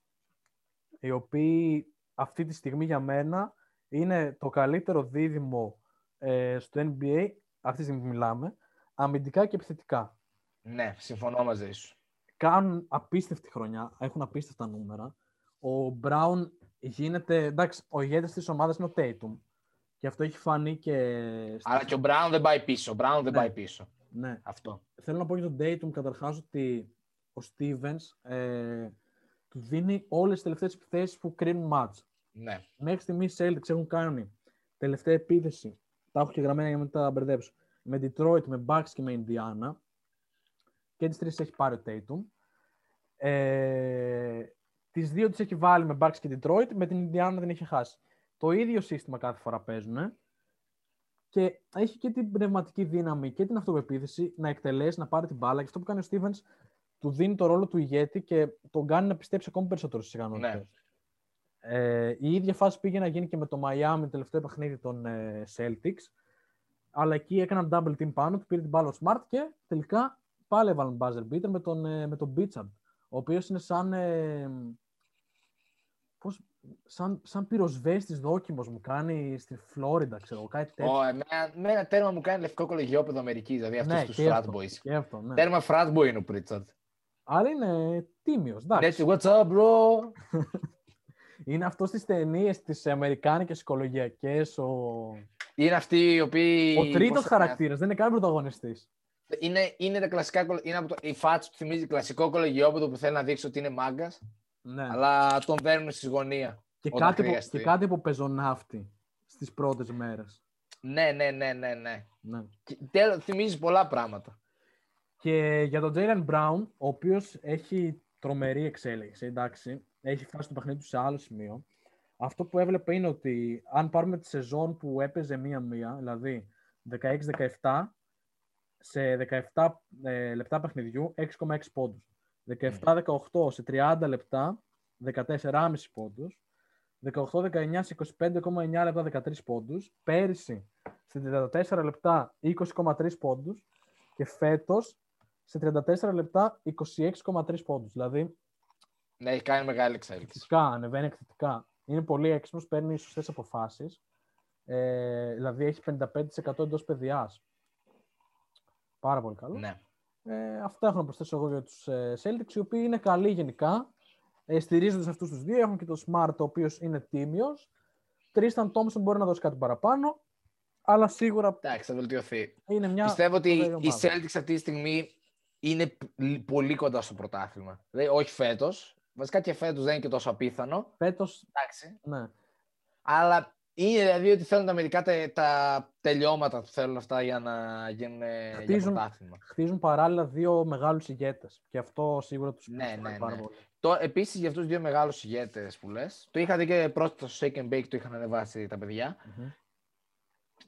οι οποίοι αυτή τη στιγμή για μένα είναι το καλύτερο δίδυμο ε, στο NBA, αυτή τη στιγμή που μιλάμε, αμυντικά και επιθετικά. Ναι, συμφωνώ μαζί σου. Κάνουν απίστευτη χρονιά, έχουν απίστευτα νούμερα. Ο Brown γίνεται, εντάξει, ο ηγέτης της ομάδας είναι ο Tatum. Και αυτό έχει φανεί και... στη- Αλλά και ο Brown δεν πάει πίσω. Ο Brown δεν Ναι. πάει πίσω. Ναι. Αυτό. Θέλω να πω για τον Tatum καταρχάς ότι ο Stevens ε, του δίνει όλες τις τελευταίες επιθέσεις που κρίνουν match. Ναι. Μέχρι στιγμής οι Celtics έχουν κάνει τελευταία επίθεση. Τα έχω και γραμμένα για να μην τα μπερδέψω. Με Detroit, με Bucks και με Indiana. Και τις τρεις έχει πάρει ο Tatum. Ε, τις δύο τις έχει βάλει με Bucks και Detroit. Με την Indiana δεν έχει χάσει. Το ίδιο σύστημα κάθε φορά παίζουν. Και έχει και την πνευματική δύναμη και την αυτοπεποίθηση να εκτελέσει, να πάρει την μπάλα. Και αυτό που κάνει ο Stevens του δίνει το ρόλο του ηγέτη και τον κάνει να πιστέψει ακόμη περισσότερο στις ικανότητες. Ναι. Ε, η ίδια φάση πήγε να γίνει και με το Miami, το τελευταίο παιχνίδι των ε, Celtics. αλλά εκεί έκαναν double team πάνω του, πήρε την μπάλα ο Smart και τελικά πάλι έβαλαν buzzer beater με τον, ε, με τον Beachard, ο οποίος είναι σαν, ε, πώς, σαν, σαν πυροσβέστης δόκιμος μου κάνει στη Φλόριντα, ξέρω εγώ, κάτι τέτοιο. Ω, εμένα, με ένα τέρμα μου κάνει λευκό κολεγιόπεδο Αμερικής, δηλαδή αυτούς Ναι, τους και frat αυτό, boys. και αυτό, ναι. Τέρμα frat boy είναι ο Πρίτσαρτ. Αλλά είναι τίμιος, εντάξει. Έτσι, what's up, bro? Είναι αυτός στις ταινίες, τις αμερικάνικες οικολογιακές, ο, Είναι αυτοί οι οποίοι. ο τρίτος πώς το χαρακτήρας, δεν είναι καν πρωταγωνιστής. Είναι, είναι τα κλασικά. κολο- Είναι από το, η φάτσα του θυμίζει κλασικό κολεγιόπεδο που θέλει να δείξει ότι είναι μάγκας, Ναι. αλλά τον δέρνουν στη γωνία. και, όταν κάτι που, χρειαστεί. και κάτι που πεζοναύτη στις πρώτες μέρες. Ναι, ναι, ναι, ναι. ναι. Ναι. Και τέλος, θυμίζεις πολλά πράγματα. Και για τον Jalen Brown, ο οποίος έχει τρομερή εξέλιξη, εντάξει, έχει φτάσει το παιχνίδι του σε άλλο σημείο. Αυτό που έβλεπε είναι ότι αν πάρουμε τη σεζόν που έπαιζε μία-μία, δηλαδή 16-17, σε 17 ε, λεπτά παιχνιδιού, 6,6 πόντους. 17-18 σε 30 λεπτά, 14,5 πόντους. 18-19 σε 25,9 λεπτά, 13 πόντους. Πέρυσι, σε 34 λεπτά, 20,3 πόντους. Και φέτος, σε 34 λεπτά, 26,3 πόντους. Δηλαδή, Ναι, έχει κάνει μεγάλη εξέλιξη. εκθετικά, ανεβαίνει εκθετικά. Είναι πολύ έξυπνος, παίρνει σωστές αποφάσεις. Ε, δηλαδή, έχει 55% εντός παιδιάς. Πάρα πολύ καλό. Ναι. Ε, αυτά έχω να προσθέσω εγώ για τους ε, Celtics, οι οποίοι είναι καλοί γενικά. Ε, στηρίζονται σε αυτούς τους δύο. Έχουν και τον Smart, ο οποίος είναι τίμιος. Τρίσταν Thompson μπορεί να δώσει κάτι παραπάνω. Αλλά σίγουρα Εντάξει, θα βελτιωθεί. είναι μια Πιστεύω ότι φοβερή οι ομάδα. Celtics αυτή τη στιγμή είναι π- πολύ κοντά στο πρωτάθλημα. Δηλαδή, όχι φέτος. Βασικά και φέτος δεν είναι και τόσο απίθανο. Φέτος, Εντάξει. ναι. Αλλά είναι δηλαδή ότι θέλουν τα μερικά τε- τα τελειώματα που θέλουν αυτά για να γίνουν ε, για Χτίζουν- πρωτάθλημα. χτίζουν παράλληλα δύο μεγάλους ηγέτες. Και αυτό σίγουρα τους Ναι, προσφέρει ναι, πάρα ναι. πολύ. Το, επίσης για αυτούς τους δύο μεγάλους ηγέτες που λες, το είχατε και πρόσθετα στο Shake and Bake, το είχαν ανεβάσει τα παιδιά.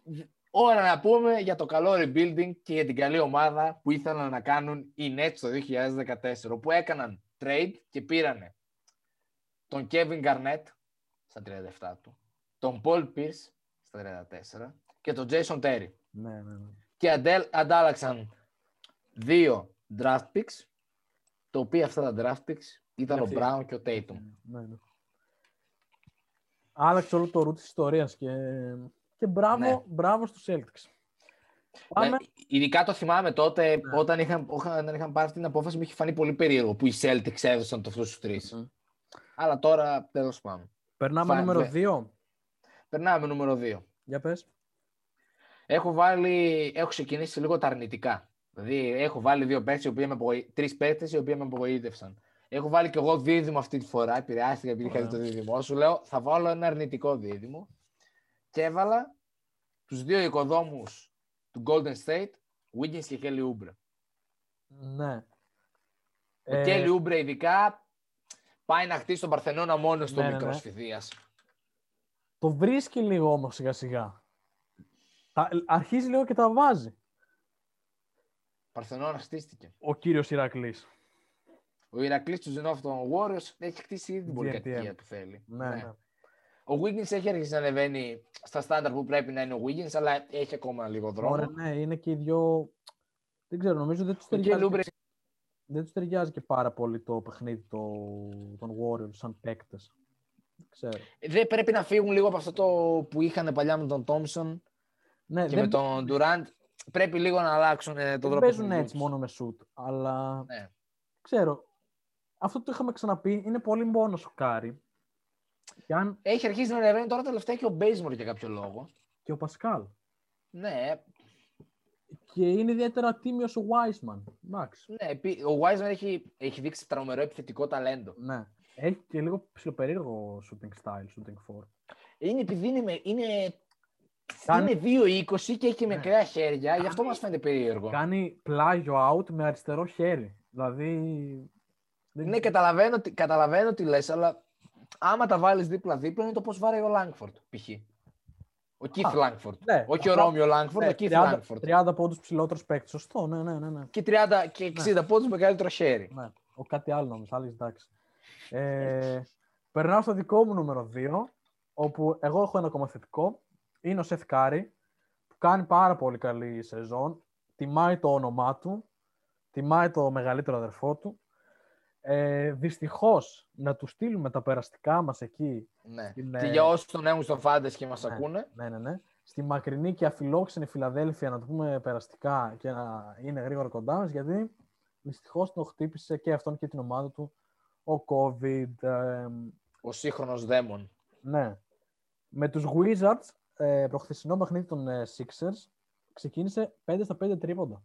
Μμμ. Ώρα να πούμε για το καλό rebuilding και για την καλή ομάδα που ήθελαν να κάνουν οι Nets το 2014, όπου έκαναν trade και πήρανε τον Kevin Garnett στα 37 του, τον Paul Pierce στα 34 και τον Jason Terry. Ναι, ναι, ναι. Και αντέλ- αντάλλαξαν δύο draft picks, το οποίο αυτά τα draft picks ήταν ο Αυτή. Brown και ο Tatum. ναι, ναι. Άλλαξε όλο το ρου της ιστορίας και, και μπράβο, Ναι. μπράβο στους Celtics. Πάμε. Ναι, ειδικά το θυμάμαι τότε, Ναι. όταν, είχαν, όταν είχαν πάρει αυτή την απόφαση, μου είχε φανεί πολύ περίεργο που οι Celtics έδωσαν το αυτούς τους τρεις. Μμ. Αλλά τώρα τέλος πάντων. Περνάμε Φα- νούμερο δε- 2. Περνάμε νούμερο 2. Για πες. Έχω, βάλει, έχω ξεκινήσει λίγο τα αρνητικά. Δηλαδή, έχω βάλει δύο παίκτες, οι οποίοι με απογοή... τρεις παίκτες οι οποίοι με απογοήτευσαν. Έχω βάλει και εγώ δίδυμο αυτή τη φορά. Επηρεάστηκα επειδή είχα δει το Ωραία. δίδυμο. Σου λέω, θα βάλω ένα αρνητικό δίδυμο. Και έβαλα τους δύο οικοδόμους του Golden State, Wiggins και Kelly Oubre. Ναι. Ο Ε, Kelly Oubre ειδικά πάει να χτίσει τον Παρθενώνα μόνος στο Ναι, ναι, μικρό ναι. Σφιδίας. Το βρίσκει λίγο όμως σιγά σιγά. Τα, αρχίζει λίγο και τα βάζει Παρθενώνας χτίστηκε. ο κύριος Ηρακλής. Ο Ηρακλής του Zenov των Warriors έχει χτίσει ήδη την GTM. πολυκατοικία που θέλει. Ναι, ναι. Ο Wiggins έχει αρχίσει να ανεβαίνει στα στάνταρ που πρέπει να είναι ο Wiggins, αλλά έχει ακόμα λίγο δρόμο. Ωραία, ναι, είναι και οι δυο... Δεν ξέρω, νομίζω δεν τους Ο ταιριάζει, Kelly Oubre και... δεν τους ταιριάζει και πάρα πολύ το παιχνίδι το... των Warriors σαν παίκτες. Δεν ξέρω. δεν πρέπει να φύγουν λίγο από αυτό το που είχαν παλιά με τον Thompson Ναι, και δεν, με τον Durant. Πρέπει λίγο να αλλάξουν ε, τον δεν τρόπο παίζουν παιχνιδιού έτσι τους. μόνο με shoot, αλλά Ναι. ξέρω. Αυτό το είχαμε ξαναπεί, είναι πολύ μόνος σοκάρι. Και, αν... Έχει αρχίσει να ανεβαίνει τώρα τελευταία και ο Bazemore για κάποιο λόγο. και ο Πασκάλ. Ναι, Και είναι ιδιαίτερα τίμιος ο Wiseman. Εντάξει. ναι, επί- ο Wiseman έχει, έχει δείξει τρομερό επιθετικό ταλέντο. Ναι. Έχει και λίγο ψιλοπερίεργο shooting style, shooting forward. Είναι επειδή είναι, με- είναι, Κάνει- είναι 2-20 και έχει και Ναι. μικρά χέρια, γι' αυτό μας φαίνεται περίεργο. Κάνει πλάγιο out με αριστερό χέρι. Δηλαδή. δεν- Ναι, καταλαβαίνω, τι- καταλαβαίνω τι λες, αλλά άμα τα βάλεις δίπλα-δίπλα είναι το πώς βάρει ο Λάγκφορντ, π.χ. Ο Keith Α, Langford. ναι, Όχι ο απλά- Ρόμιο Langford, Ναι, ο Keith 30, Langford. 30 πόντους ψηλότερος παίκτης. Σωστό, ναι, ναι, ναι. ναι. Και 30 και 60 πόντους με καλύτερο χέρι. ναι. Ο κάτι άλλο νόμιζα, θα έλεγες, εντάξει. Ε, περνάω στο δικό μου νούμερο 2, όπου εγώ έχω ένα ακόμα θετικό. Είναι ο Σεθ Κάρι, κάνει πάρα πολύ καλή σεζόν. Τιμάει το όνομά του. Τιμάει το μεγαλύτερο αδερφό του. Ε, Δυστυχώς να του στείλουμε τα περαστικά μας εκεί. Ναι. Στην, Και ε, για όσους τον έχουν στο fantasy και μας Ναι. ακούνε. Ναι, ναι, ναι. Στη μακρινή και αφιλόξενη Φιλαδέλφια να του πούμε περαστικά και να είναι γρήγορα κοντά μας, γιατί δυστυχώς το χτύπησε και αυτόν και την ομάδα του ο COVID. ε, Ο σύγχρονος δαίμον. ναι. Με τους Wizards, ε, προχθεσινό παιχνίδι των ε, Sixers, ξεκίνησε 5 στα 5 τρίποντα.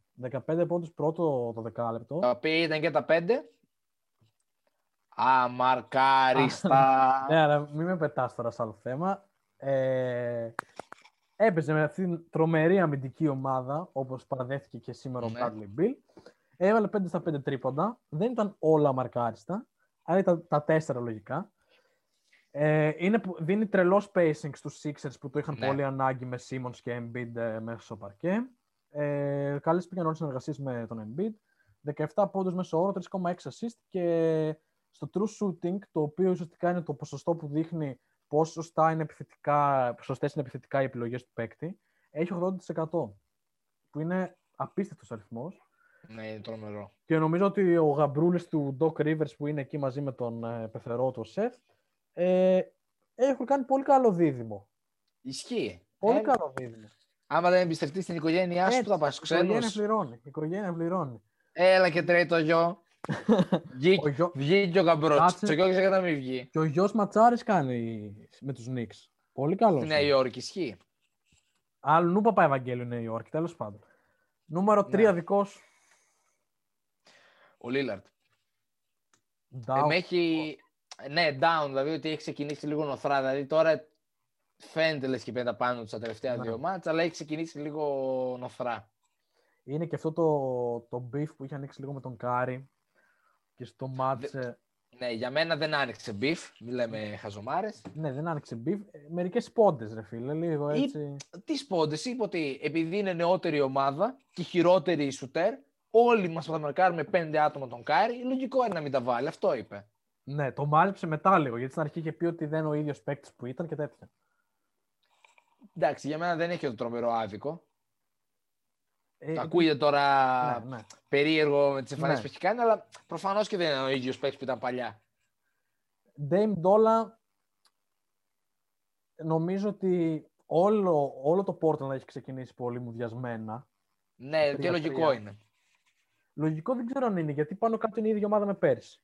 15 πόντους πρώτο το δεκάλεπτο. Τα οποία ήταν και τα πέντε. Αμαρκάριστα. Ναι, αλλά μην με πετάς τώρα σε άλλο θέμα. Ε, έπαιζε με αυτήν την τρομερή αμυντική ομάδα, όπως παραδέχθηκε και σήμερα Ναι. ο Bradley Bill. Έβαλε 5 στα 5 τρίποντα. Δεν ήταν όλα μαρκάριστα, αλλά ήταν τα 4 λογικά. Ε, είναι, που- δίνει τρελός spacing στους Sixers που το είχαν Ναι. πολύ ανάγκη με Simmons και Embiid ε, μέσα στο παρκέ. Ε, καλές πήγαν όλες τις συνεργασίες με τον Embiid. 17 πόντους μέσω όρο, 3,6 assist και στο true shooting, το οποίο ουσιαστικά είναι το ποσοστό που δείχνει πόσο σωστά είναι επιθετικά, σωστές είναι επιθετικά οι επιλογές του παίκτη, έχει 80%. Που είναι απίστευτος αριθμός. Ναι, είναι τρομερό. Και νομίζω ότι ο γαμπρούλης του Doc Rivers που είναι εκεί μαζί με τον ε, πεθερό του Σεφ ε, έχουν κάνει πολύ καλό δίδυμο. Ισχύει. Πολύ Ε, καλό δίδυμο. Άμα δεν εμπιστευτείς την οικογένειά σου, Έτσι, θα πας η οικογένεια ξένο. πληρώνει. Η οικογένεια πληρώνει. Έλα και τρέχει το γιο. Βγήκε Ο γιο- βγήκε ο γαμπρός. Κάτσε. Το γιος ξέρει να μην βγει. Και ο γιος Ματσάρης κάνει με τους Knicks. Πολύ καλός. Στη Νέα Υόρκη ισχύει. Άλλου παπά ευαγγέλιο Νέα Υόρκη, τέλος πάντων. Νούμερο 3 Ναι. δικός σου. Ο Λίλαρντ. Down. με έχει. Ναι, down, δηλαδή ότι έχει ξεκινήσει λίγο νωθρά. Δηλαδή τώρα φαίνεται λες και παίρνει τα πάνω του στα τελευταία Ναι. δύο ματς, αλλά έχει ξεκινήσει λίγο νωθρά. Είναι και αυτό το, το beef που είχε ανοίξει λίγο με τον Κάρι και στο ματς. ε, Ναι, για μένα δεν άνοιξε beef, μην λέμε χαζομάρες. Ναι, δεν άνοιξε beef. Ε, Μερικές σπόντες, ρε φίλε, λίγο Ή- έτσι. Τι σπόντες, είπε ότι επειδή είναι νεότερη ομάδα και χειρότεροι σουτέρ, όλοι μας θα μαρκάρουμε πέντε άτομα τον Κάρι. Λογικό είναι να μην τα βάλει, αυτό είπε. Ναι, το μάζεψε μετά λίγο, γιατί στην αρχή είχε πει ότι δεν είναι ο ίδιος παίκτης που ήταν και τέτοια. Εντάξει, για μένα δεν έχει το τρομερό άδικο. Ε, Ακούγεται τώρα Ναι, ναι. περίεργο με τις εμφανίσεις Ναι. που έχει κάνει, αλλά προφανώς και δεν είναι ο ίδιος παίκτης που ήταν παλιά. Dame Dolla, νομίζω ότι όλο, όλο το Portland έχει ξεκινήσει πολύ μουδιασμένα. Ναι, και Τρία, λογικό τρία. είναι. Λογικό δεν ξέρω αν είναι, γιατί πάνω κάτω είναι η ίδια ομάδα με πέρσι.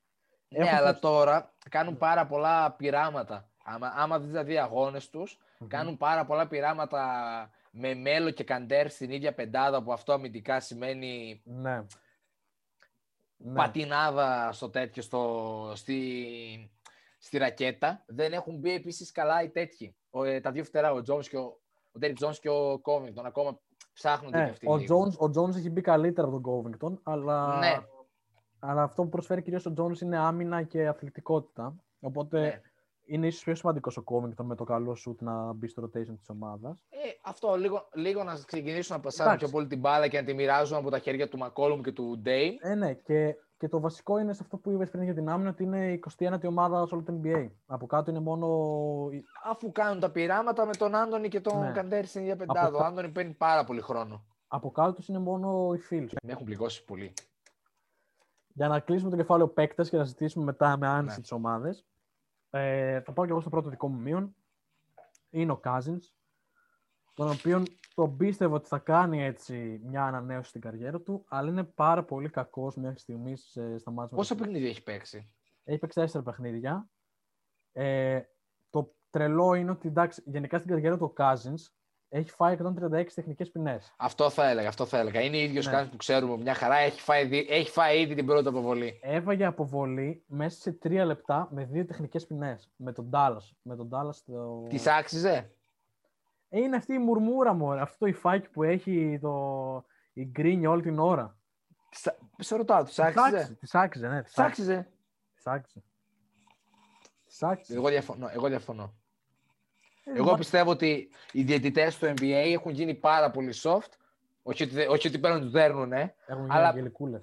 Ναι, Έχουν αλλά φως- τώρα κάνουν πάρα πολλά πειράματα. Άμα, άμα δεις δηλαδή αγώνες τους, Μμμ. κάνουν πάρα πολλά πειράματα με Μέλο και Καντέρ στην ίδια πεντάδα που αυτό αμυντικά σημαίνει Ναι. ναι. πατινάδα στο τέτοιο, στο, στη, στη ρακέτα. Δεν έχουν μπει επίσης καλά οι τέτοιοι. Ο, ε, τα δύο φτερά, ο Jones και ο, ο Derrick Jones και ο Covington. Ακόμα ψάχνονται και Ναι, αυτοί. ο, λίγο. Jones, ο Jones έχει μπει καλύτερα από τον Covington, αλλά, Ναι. αλλά αυτό που προσφέρει κυρίως ο Jones είναι άμυνα και αθλητικότητα. Οπότε Ναι. είναι ίσως πιο σημαντικός ο Covington με το καλό σουτ να μπει στο rotation της ομάδας. Ε, αυτό λίγο, λίγο να ξεκινήσουν να πασάρουν Εντάξει. πιο πολύ την μπάλα και να τη μοιράζουν από τα χέρια του Μακόλουμ και του Dame. Ε, ναι, και, και το βασικό είναι σε αυτό που είπες πριν για την άμυνα, ότι είναι η 29η ομάδα σε όλο το NBA. Από κάτω είναι μόνο... η- Αφού κάνουν τα πειράματα με τον Άντωνη και τον Ναι. Καντέρ στην ίδια πεντάδα. Ο κα- Άντωνη παίρνει πάρα πολύ χρόνο. Από κάτω τους είναι μόνο οι φίλοι. Με έχουν πληγώσει πολύ. Για να κλείσουμε το κεφάλαιο παίκτες και να συζητήσουμε μετά με άνεση Ναι. τις ομάδες. Ε, θα πάω και εγώ στο πρώτο δικό μου μείον. Είναι ο Cousins, τον οποίον τον πίστευω ότι θα κάνει έτσι μια ανανέωση στην καριέρα του, αλλά είναι πάρα πολύ κακός μέχρι στιγμής ε, στα μάτια Πόσα παιχνίδια έχει παίξει; Έχει παίξει τέσσερα παιχνίδια. Ε, το τρελό είναι ότι εντάξει, γενικά στην καριέρα του ο Cousins έχει φάει 136 τεχνικές ποινές. Αυτό θα έλεγα, αυτό θα έλεγα. Είναι ο ίδιος Ναι. κάτι που ξέρουμε μια χαρά. Έχει φάει, δι- έχει φάει ήδη την πρώτη αποβολή. Έβαγε αποβολή μέσα σε τρία λεπτά με δύο τεχνικές ποινές. Με τον Dallas. Με τον Dallas το... Τη άξιζε; Ε, είναι αυτή η μουρμούρα μου, αυτό το υφάκι που έχει το... η γκρίνια όλη την ώρα. Της- Σε ρωτάω, τη Της άξιζε. Της άξιζε, ναι. Της Τη άξιζε; Της άξιζε. Της άξιζε. Εγώ διαφωνώ. Εγώ, διαφωνώ. Ε, εγώ μα- πιστεύω ότι οι διαιτητές του NBA έχουν γίνει πάρα πολύ soft. Όχι ότι, δεν- όχι ότι παίρνουν τους δέρνουν, ε. Έχουν γίνει αλλά- αγγελικούλες.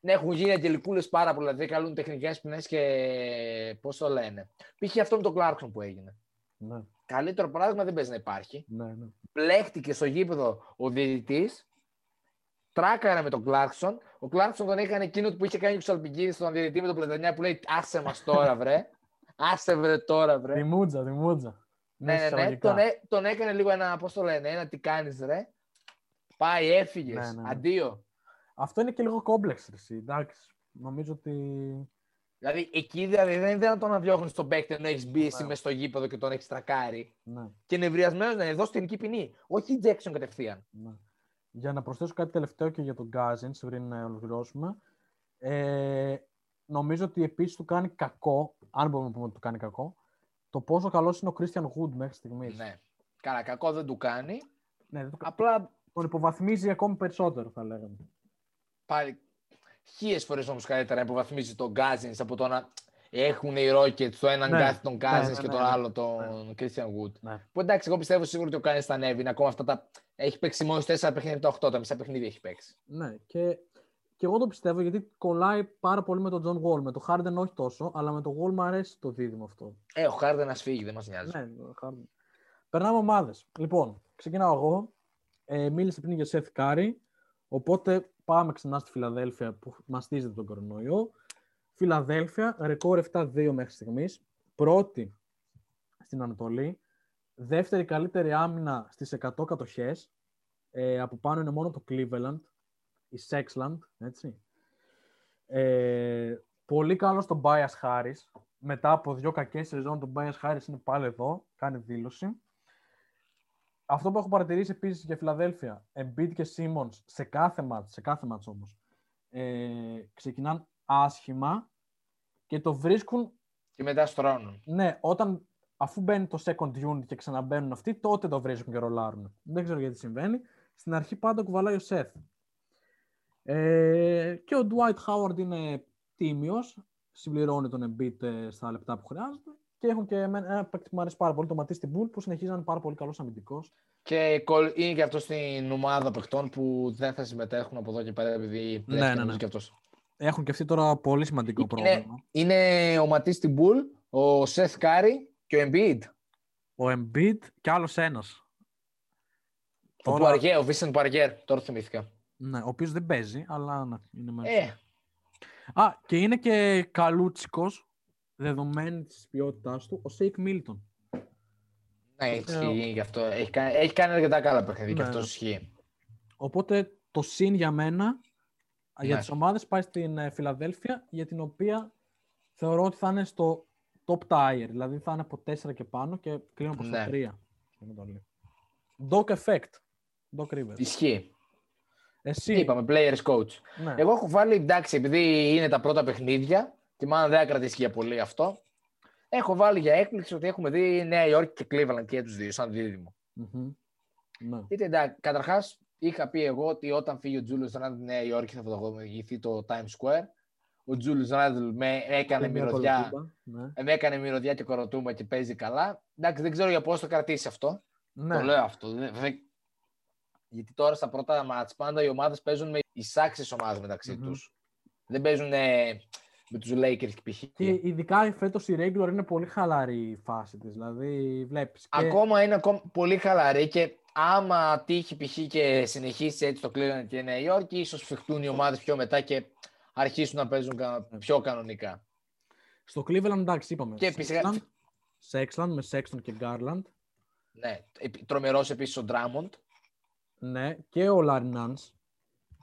Ναι, έχουν γίνει αγγελικούλες πάρα πολλά. Δηλαδή καλούν τεχνικές ποινέ και. Πώς το λένε. Π.χ. αυτό με τον Κλάρκσον που έγινε. Ναι, Καλύτερο παράδειγμα δεν παίζει να υπάρχει. ναι, ναι. Πλέχτηκε στο γήπεδο ο διαιτητής. Τράκαρα με τον Κλάρκσον. Ο Κλάρκσον τον έκανε εκείνο που είχε κάνει ο Ξαλπικίδη στον διαιτητή με τον Πλετανιά που λέει Άσε μας τώρα, βρε. Άσε βρε τώρα, βρε. Τη μούτζα, τη μούτζα. Ναι, ναι, ναι. εισαγωγικά. Τον, έ- τον έκανε λίγο ένα, πώς το λένε, ένα τι κάνεις, ρε. Πάει, έφυγες. Ναι, ναι, ναι. Αντίο. Αυτό είναι και λίγο κόμπλεξ, ρε, εσύ, εντάξει. Νομίζω ότι. Δηλαδή εκεί δηλαδή, δεν είναι δυνατόν να διώχνεις τον παίκτη ενώ έχεις μπει εσύ Ναι. μες στο γήπεδο και τον έχεις τρακάρει. Ναι, Και νευριασμένος να είναι εδώ στην ποινή. Όχι Jackson κατευθείαν. ναι. Για να προσθέσω κάτι τελευταίο και για τον Γκάζιν, πριν να ολοκληρώσουμε. Ε, νομίζω ότι επίσης του κάνει κακό, αν μπορούμε να πούμε ότι του κάνει κακό, το πόσο καλός είναι ο Christian Wood μέχρι στιγμής. Ναι. Καλά, κακό δεν του κάνει. Ναι, δεν του κα- Απλά τον υποβαθμίζει ακόμη περισσότερο, θα λέγαμε. πάλι χίλιες φορές όμως καλύτερα να υποβαθμίζεις τον Γκάζιν από το να έχουν οι Rockets το έναν Ναι. γκάθι τον Γκάζιν ναι, και ναι, τον ναι. άλλο τον Christian Wood. Ναι. Που εντάξει, εγώ πιστεύω σίγουρα ότι ο Κάνι θα ανέβει. Είναι ακόμα αυτά τα. Έχει παίξει μόνο 4 παιχνίδια από τα 8, τα μισά παιχνίδια έχει παίξει. Ναι, και, και εγώ το πιστεύω γιατί κολλάει πάρα πολύ με τον John Wall. Με τον Harden όχι τόσο, αλλά με τον Wall μου αρέσει το δίδυμο αυτό. Ε, ο Χάρντεν να φύγει, δεν μας νοιάζει. Ναι, ο Harden. Περνάμε ομάδες. Λοιπόν, ξεκινάω εγώ. Ε, μίλησε πριν για Seth Curry. Οπότε πάμε ξανά στη Φιλαδέλφια που μαστίζεται τον κορονοϊό. Φιλαδέλφια, ρεκόρ 7-2 μέχρι στιγμής. Πρώτη στην Ανατολή. Δεύτερη καλύτερη άμυνα στις 100 κατοχές. Ε, από πάνω είναι μόνο το Cleveland, η Sexland, έτσι. Ε, πολύ καλό στον Bias Harris. Μετά από δύο κακές σεζόν, τον Bias Harris είναι πάλι εδώ, κάνει δήλωση. Αυτό που έχω παρατηρήσει επίσης για Φιλαδέλφια, Embiid και Simmons σε κάθε μάτς, σε κάθε μάτς όμως, ε, ξεκινάνε άσχημα και το βρίσκουν Και μετά στρώνουν. ναι, όταν αφού μπαίνει το second unit και ξαναμπαίνουν αυτοί, τότε το βρίσκουν και ρολάρουν. Δεν ξέρω γιατί συμβαίνει. Στην αρχή πάντα κουβαλάει ο Seth. Ε, και ο Dwight Howard είναι τίμιος, συμπληρώνει τον Embiid ε, στα λεπτά που χρειάζεται. Και έχουν και εμένα ένα παίκτη που μου αρέσει πάρα πολύ, το Matisse Thybulle, που συνεχίζει να είναι πάρα πολύ καλός αμυντικός. Και κολ- είναι και αυτός στην ομάδα παιχτών που δεν θα συμμετέχουν από εδώ και πέρα επειδή Ναι, ναι, ναι, ναι. Και αυτός. Έχουν και αυτοί τώρα πολύ σημαντικό Είναι, πρόβλημα. είναι ο Ματίς Τάιμπουλ, ο Σεθ Κάρι και ο Embiid. Ο Embiid και άλλος ένας. Ο Τώρα- Πουαριέ, ο Βίνσεν Πουαριέ, τώρα θυμήθηκα. Ναι, ο οποίος δεν παίζει, αλλά να, είναι μέσα. Ε, Α, και είναι και καλούτσικος, δεδομένη της ποιότητάς του, ο Σέικ Μίλτον. ναι, ισχύει γι' αυτό. Έχει κάνει, έχει κάνει αρκετά καλά παιχνίδια και Ναι. αυτό ισχύει. Οπότε το συν για μένα, για Ναι. τις ομάδες πάει στην ε, Φιλαδέλφια, για την οποία θεωρώ ότι θα είναι στο top tier, δηλαδή θα είναι από 4 και πάνω και κλίνω προς Ναι. το 3. στην Ανατολή. Doc Effect. Doc Rivers. Ισχύει. Εσύ. Είπαμε, players coach. Ναι. Εγώ έχω βάλει, εντάξει, επειδή είναι τα πρώτα παιχνίδια και μάλλον δεν θα κρατήσει για πολύ αυτό, έχω βάλει για έκπληξη ότι έχουμε δει Νέα Υόρκη και Cleveland και τους δύο, σαν δίδυμο. Μμμ. Ναι. Είτε εντάξει, καταρχάς είχα πει εγώ ότι όταν φύγει ο Τζούλιος Ράντλ στη Νέα Υόρκη θα φωτογραφηθεί το Times Square. Ο Τζούλιος Ράντλ με έκανε Είναι μια μυρωδιά, κολοτούμπα. Ναι. ε, με έκανε μυρωδιά και κοροτούμπα και παίζει καλά. Εντάξει, δεν ξέρω για πώς θα κρατήσει αυτό. Ναι. Το λέω αυτό. Δεν- δεν- Γιατί τώρα στα πρώτα μάτς πάντα οι ομάδες παίζουν με εισάξεις ομάδες μεταξύ Μμμ. τους. Δεν παίζουν ε, με τους Lakers π.χ. Και ειδικά φέτος η regular είναι πολύ χαλαρή η φάση της. Δηλαδή βλέπεις. Και... Ακόμα είναι ακόμα πολύ χαλαρή και άμα τύχει π.χ. και συνεχίσει έτσι το Cleveland και η Νέα Υόρκη, ίσως φυχτούν οι ομάδες πιο μετά και αρχίσουν να παίζουν κα- πιο κανονικά. Στο Cleveland εντάξει είπαμε. Και φυσικά- Sexland, Sexland με Sexton και Garland. Ναι, επί- τρομερός επίσης ο Drummond. Ναι, και ο Larry Nance.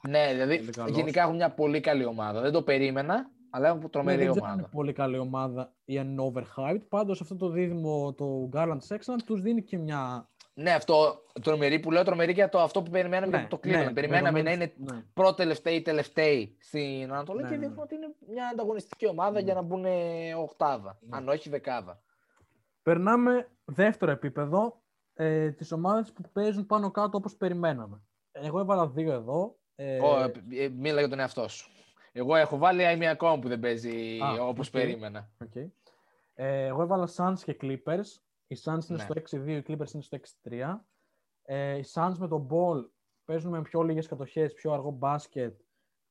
Ναι, δηλαδή Πολύ καλός. γενικά έχουν μια πολύ καλή ομάδα. Δεν το περίμενα, αλλά έχουν Ναι, τρομερή δεν ξέρω αν ομάδα. είναι πολύ καλή ομάδα ή αν είναι overhyped. Πάντως αυτό το δίδυμο, το Garland Sexland, τους δίνει και μια... Ναι, αυτό τρομερή που λέω τρομερή για το αυτό που περιμέναμε Ναι, από το Cleveland. ναι, περιμέναμε να είναι δεδομένης- ναι. πρώτο-τελευταίοι τελευταίοι στην Ανατολή Ναι, και ναι, δείχνουν ναι. ότι είναι μια ανταγωνιστική ομάδα για να μπουν οκτάδα, Ναι. αν όχι δεκάδα. Περνάμε δεύτερο επίπεδο, ε, τις ομάδες που παίζουν πάνω κάτω όπως περιμέναμε. Εγώ έβαλα δύο εδώ. Ε, Ω, ε, ε, μίλα για τον εαυτό σου. Εγώ έχω βάλει μία ακόμα που δεν παίζει Α, όπως οκ. περίμενα. οκ. ε, εγώ έβαλα Suns και Clippers. Οι Suns είναι Ναι. στο 6-2, οι Clippers είναι στο 6-3. Ε, οι Suns με τον Paul παίζουν με πιο λίγες κατοχές, πιο αργό μπάσκετ.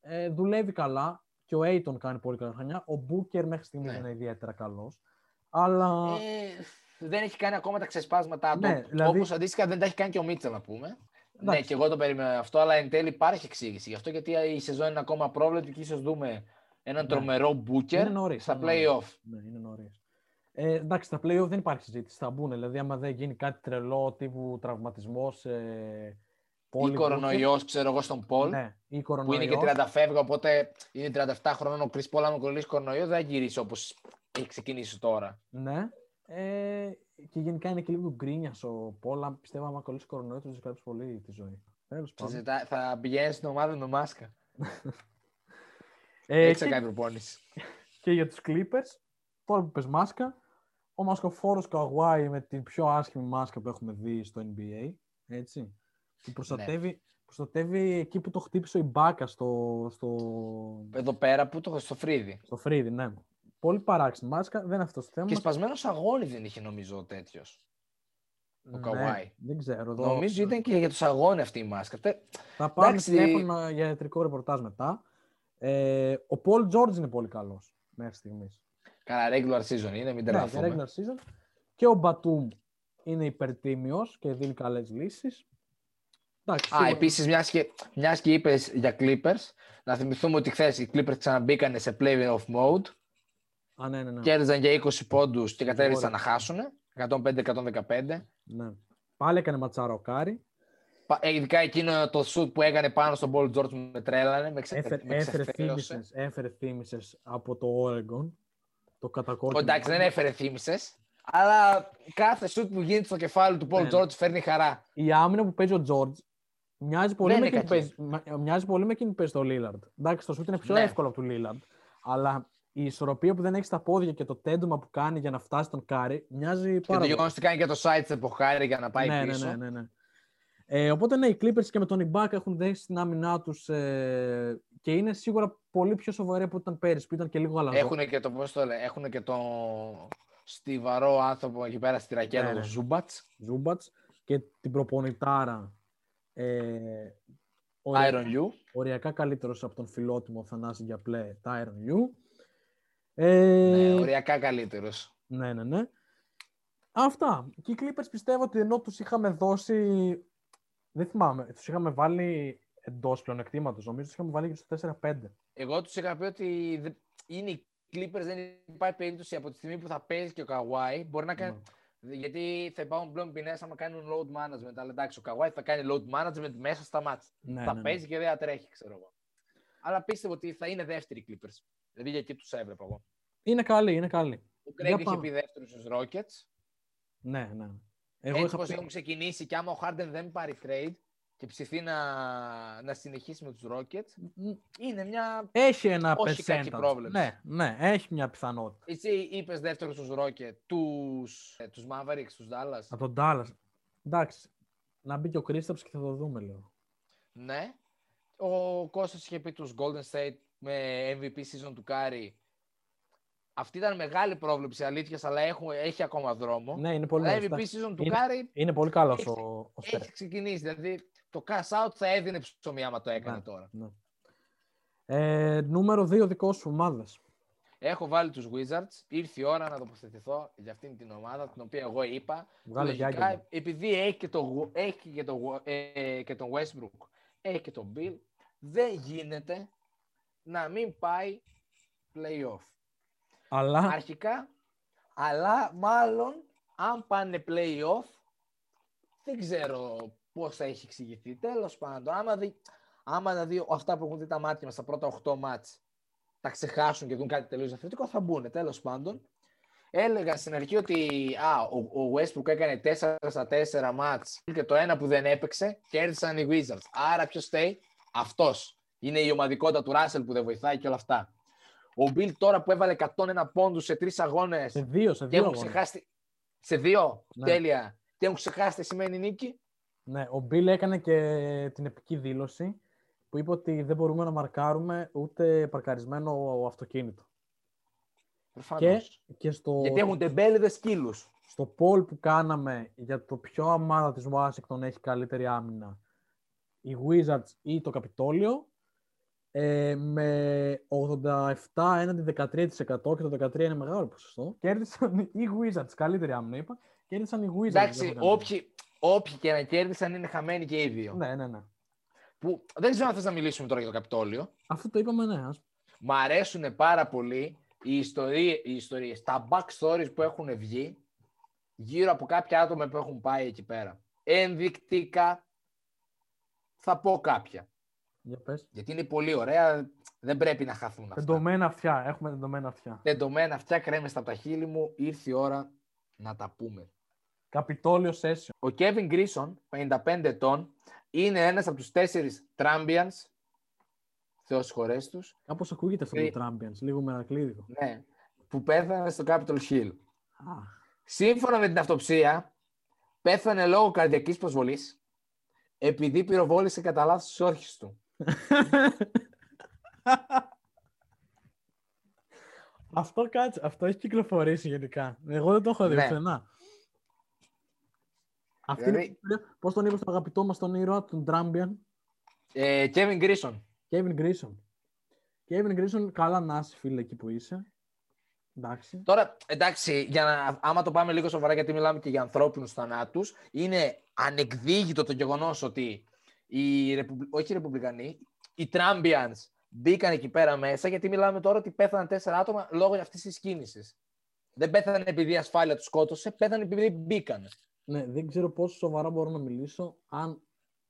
Ε, δουλεύει καλά και ο Aiton κάνει πολύ καλά χρονιά. Ο Booker μέχρι στιγμής Ναι. δεν είναι ιδιαίτερα καλός. Αλλά Ε, δεν έχει κάνει ακόμα τα ξεσπάσματά του. Ναι, δηλαδή- Όπως αντίστοιχα δεν τα έχει κάνει και ο Μίτσελ, να πούμε. Ναι, Εντάξει. και εγώ το περίμενα αυτό, αλλά εν τέλει υπάρχει εξήγηση. Γι' αυτό γιατί η σεζόν είναι ακόμα πρόβλεπτη και ίσως δούμε έναν Ναι. τρομερό Είναι μπούκερ νωρίς, στα είναι νωρίς. play-off. Ναι, είναι νωρίς. Ε, εντάξει, στα play-off δεν υπάρχει συζήτηση. Θα μπουν. Δηλαδή, άμα δεν γίνει κάτι τρελό τύπου τραυματισμός. Ε, Ή Πόλη κορονοϊός, ξέρω εγώ, στον Πολ. Ναι, ή Που κορονοϊός. είναι και 30 φεύγα, οπότε είναι 37 χρόνων ο Chris Paul. Αν κολλήσει κορονοϊός, δεν θα γυρίσει όπως έχει ξεκινήσει τώρα. Ναι. Ε, και γενικά είναι και λίγο γκρίνιας ο Πόλα. Πιστεύω άμα κολλήσει κορονοϊός, θα δυσκολέψει πολύ τη ζωή. Τέλος Θα, πάντων. ζητά- θα πηγαίνει στην ομάδα με μάσκα. Ε, Έτσι θα και, κάνει προπόνηση. και για τους Clippers, τώρα που πες μάσκα, ο μασκοφόρος Καουάι με την πιο άσχημη μάσκα που έχουμε δει στο NBA. Έτσι. Που προστατεύει, προστατεύει εκεί που το χτύπησε ο Ιμπάκα στο, στο, Εδώ πέρα που το έχω στο φρύδι. στο Φρύδι, ναι. Πολύ παράξενη μάσκα, δεν είναι αυτός το θέμα. Και σπασμένος αγώνι δεν είχε νομίζω ο τέτοιος. ο Ναι, Καουάι. δεν ξέρω. Εδώ... Νομίζω ήταν και για τους αγώνες αυτή η μάσκα. Τε- Θα πάρουμε Εντάξει. τηλέφωνο για ιατρικό ρεπορτάζ μετά. Ε, ο Πολ Τζόρτζ είναι πολύ καλός μέχρι στιγμής. Καλά, regular season είναι, μην Ναι, τρελαθούμε. για regular season. Και ο Μπατούμ είναι υπερτίμιος και δίνει καλές λύσεις. Εντάξει, Α, σίγουρα- επίσης, μιας και, μιας και είπες για Clippers, να θυμηθούμε ότι χθες οι Clippers ξαναμπήκανε σε play off mode. Α, ναι, ναι, ναι. Κέρδιζαν για 20 πόντους και κατέληξαν να Ωραία. χάσουν. 105-115. ναι. Πάλι έκανε ματσάρα ο Κάρι. Πα- ε, Ειδικά εκείνο το σουτ που έκανε πάνω στον Paul George με τρέλανε. Με, ξε... Έφερε, με έφερε, ξεφέρωσε. θύμισες, έφερε θύμισες από το Oregon. Το Ω, κατακόκκινο. Εντάξει, δεν έφερε θύμησες. Αλλά κάθε σουτ που γίνεται στο κεφάλι του Paul Ναι. George φέρνει χαρά. Η άμυνα που παίζει ο George μοιάζει πολύ, Δεν με είναι εκείνη, που κακή. παίζει, μα- μοιάζει πολύ με εκείνη που παίζει στον Lillard. Εντάξει, το σουτ είναι πιο Ναι. εύκολο από του Lillard. Αλλά η ισορροπία που δεν έχεις στα πόδια και το τέντομα που κάνει για να φτάσει τον Κάρι μοιάζει Και πάρα το πολύ. γεγονό ότι κάνει και το side step ο Κάρι για να πάει ναι, πίσω. Ναι, ναι, ναι, ναι. Ε, οπότε ναι, οι Clippers και με τον Ibaka έχουν δέσει την άμυνά τους ε, και είναι σίγουρα πολύ πιο σοβαροί από ό,τι ήταν πέρυσι, που ήταν και λίγο αλαζόνες. Έχουν και το, πώς το λένε, έχουν και τον στιβαρό άνθρωπο εκεί πέρα στη ρακέτα, Ναι, τον ναι. Ζούμπατς, Ζούμπατς και την προπονητάρα ε, οριακά, Iron You. οριακά καλύτερος από τον φιλότιμο Θανάση για πλέ, Tyron Yu. Ε, Ναι, οριακά καλύτερος. ναι, ναι, ναι. Αυτά. Και οι Clippers πιστεύω ότι ενώ τους είχαμε δώσει, δεν θυμάμαι, τους είχαμε βάλει εντός πλεονεκτήματος, νομίζω τους είχαμε βάλει και στο 4-5. Εγώ τους είχα πει ότι δεν- είναι οι Clippers, δεν υπάρχει περίπτωση από τη στιγμή που θα παίζει και ο Καουάι. Μπορεί να κάνει. Ναι. Γιατί θα υπάρχουν πλέον ποινές άμα κάνουν load management. Αλλά εντάξει, ο Καουάι θα κάνει load management μέσα στα μάτια. Ναι, θα ναι, ναι. παίζει και δεν θα τρέχει, ξέρω εγώ. Αλλά πίστευω ότι θα είναι δεύτεροι οι Clippers. Δηλαδή για εκεί τους έβλεπα εγώ. Είναι καλή, είναι καλή. Ο Για Greg είχε πάμε. πει δεύτερος στους Rockets. Ναι, ναι. Εγώ Έτσι είχα πως πει- έχουν ξεκινήσει και άμα ο Harden δεν πάρει trade και ψηθεί να, να συνεχίσει με τους Rockets, Μ, είναι μια... Έχει ένα Όχι κακή percentage. πρόβλεψη. Ναι, ναι, έχει μια πιθανότητα. Εσύ είπες δεύτερος στους Rockets, τους, ε, τους Mavericks, τους Dallas; Από τον Dallas. Εντάξει. Να μπει και ο Κρίσταψ και θα το δούμε λίγο. Ναι. Ο Κώστας είχε πει τους Golden State με MVP season του Κάρι. Αυτή ήταν μεγάλη πρόβλεψη αλήθειας, αλλά έχουν, έχει ακόμα δρόμο. Ναι, είναι πολύ αλλά νωρίς, MVP εντάξει. season του Είναι- Κάρι Είναι πολύ καλό Έχει- ο, ο Στεφ. έχει ξεκινήσει. Δηλαδή το cash out θα έδινε ψωμί άμα το έκανε Ναι. τώρα. Ναι. Ε, νούμερο 2 δικό σου ομάδες. Έχω βάλει τους Wizards. Ήρθε η ώρα να τοποθετηθώ για αυτήν την ομάδα, την οποία εγώ είπα. Βγάλε Λογικά, γιάγκια. μου. επειδή έχει και, το, έχει και, το, ε, και τον Westbrook, έχει και τον Bill, δεν γίνεται να μην πάει play-off. Αλλά Αρχικά, αλλά μάλλον αν πάνε play-off, δεν ξέρω πώς θα έχει εξηγηθεί. Τέλος πάντων, άμα δει, άμα να δει αυτά που έχουν δει τα μάτια μας στα πρώτα 8 μάτς, τα ξεχάσουν και δουν κάτι τελείως διαφορετικό, θα μπουν. Τέλος πάντων, έλεγα στην αρχή ότι α, ο, ο Westbrook έκανε 4 στα 4 μάτς και το ένα που δεν έπαιξε, κέρδισαν οι Wizards. Άρα ποιος φταίει; Αυτός. Είναι η ομαδικότητα του Russell που δεν βοηθάει και όλα αυτά. Ο Bill τώρα που έβαλε 101 πόντους σε τρεις αγώνες σε δύο, σε και δύο έχουν αγώνες. ξεχάσει. Σε δύο. Ναι. Τέλεια. Και έχουν ξεχάσει τι σημαίνει νίκη. Ναι, ο Μπιλ έκανε και την επική δήλωση που είπε ότι δεν μπορούμε να μαρκάρουμε ούτε παρκαρισμένο αυτοκίνητο. Προφανώς. Και στο, Γιατί έχουν τεμπέληδες σκύλους. στο poll που κάναμε για το ποιο ομάδα της Washington έχει καλύτερη άμυνα, οι Wizards ή το Καπιτόλιο, ε, με 87 έναντι 13% και το 13% είναι μεγάλο ποσοστό, κέρδισαν οι Wizards, καλύτερη άμυνα είπα, Κέρδισαν οι Wizards. Εντάξει, δεν έχω όποιοι, όποιοι και να κέρδισαν είναι χαμένοι και οι δύο. Ναι, ναι, ναι. Που, δεν ξέρω αν θες να μιλήσουμε τώρα για το Καπιτόλιο. Αυτό το είπαμε, ναι. ας- Μ' αρέσουν πάρα πολύ οι, ιστορίες, οι ιστορίες, τα backstories που έχουν βγει γύρω από κάποια άτομα που έχουν πάει εκεί πέρα. Ενδεικτικά θα πω κάποια. Για πες. Γιατί είναι πολύ ωραία, δεν πρέπει να χαθούν αυτά. Τεντωμένα αυτιά. Έχουμε τεντωμένα αυτιά. Τεντωμένα αυτιά κρέμεστα από τα χείλη μου, ήρθε η ώρα να τα πούμε. Καπιτόλιο Session. Ο Kevin Grison, 55 ετών, είναι ένας από τους τέσσερις Trambians, Θεός χωρές τους, Κάπως ακούγεται αυτό Ε, το Trampians. Λίγο μερακλείδικο. ναι, που πέθανε στο Capitol Hill. Α, Σύμφωνα με την αυτοψία, πέθανε λόγω καρδιακής προσβολής, επειδή πυροβόλησε κατά λάθος τις όρχες του. αυτό κάτσε. Αυτό έχει κυκλοφορήσει γενικά. Εγώ δεν το έχω δει Ναι. πουθενά. Αυτή Δηλαδή- είναι... Πώς τον είπες στον αγαπητό μας τον ήρωα, τον Trampian. Ε, Kevin Grison. Kevin Grison. Kevin Grison, καλά να είσαι φίλε εκεί που είσαι. Εντάξει. Τώρα, εντάξει, για να, άμα το πάμε λίγο σοβαρά, γιατί μιλάμε και για ανθρώπινους θανάτους, είναι ανεκδίγητο το γεγονός ότι οι, Ρεπουμπλ- όχι οι Ρεπουμπλικανοί, οι Trambians μπήκαν εκεί πέρα μέσα, γιατί μιλάμε τώρα ότι πέθαναν τέσσερα άτομα λόγω αυτής της κίνησης. Δεν πέθανε επειδή η ασφάλεια τους σκότωσε, πέθανε επειδή μπήκαν. Ναι, δεν ξέρω πόσο σοβαρά μπορώ να μιλήσω αν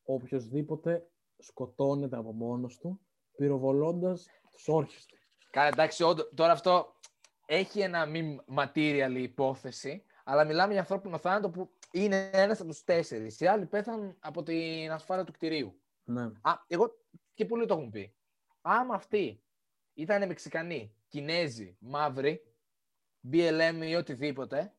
οποιοδήποτε σκοτώνεται από μόνος του πυροβολώντας τους όρχες του. Καλά, εντάξει, όντω- τώρα αυτό έχει ένα μη material υπόθεση, αλλά μιλάμε για ανθρώπινο θάνατο που είναι ένας από τους τέσσερις. Οι άλλοι πέθαναν από την ασφάλεια του κτηρίου. Ναι. Α, εγώ και πολλοί το έχουν πει. Άμα αυτοί ήταν Μεξικανοί, Κινέζοι, Μαύροι, BLM ή οτιδήποτε,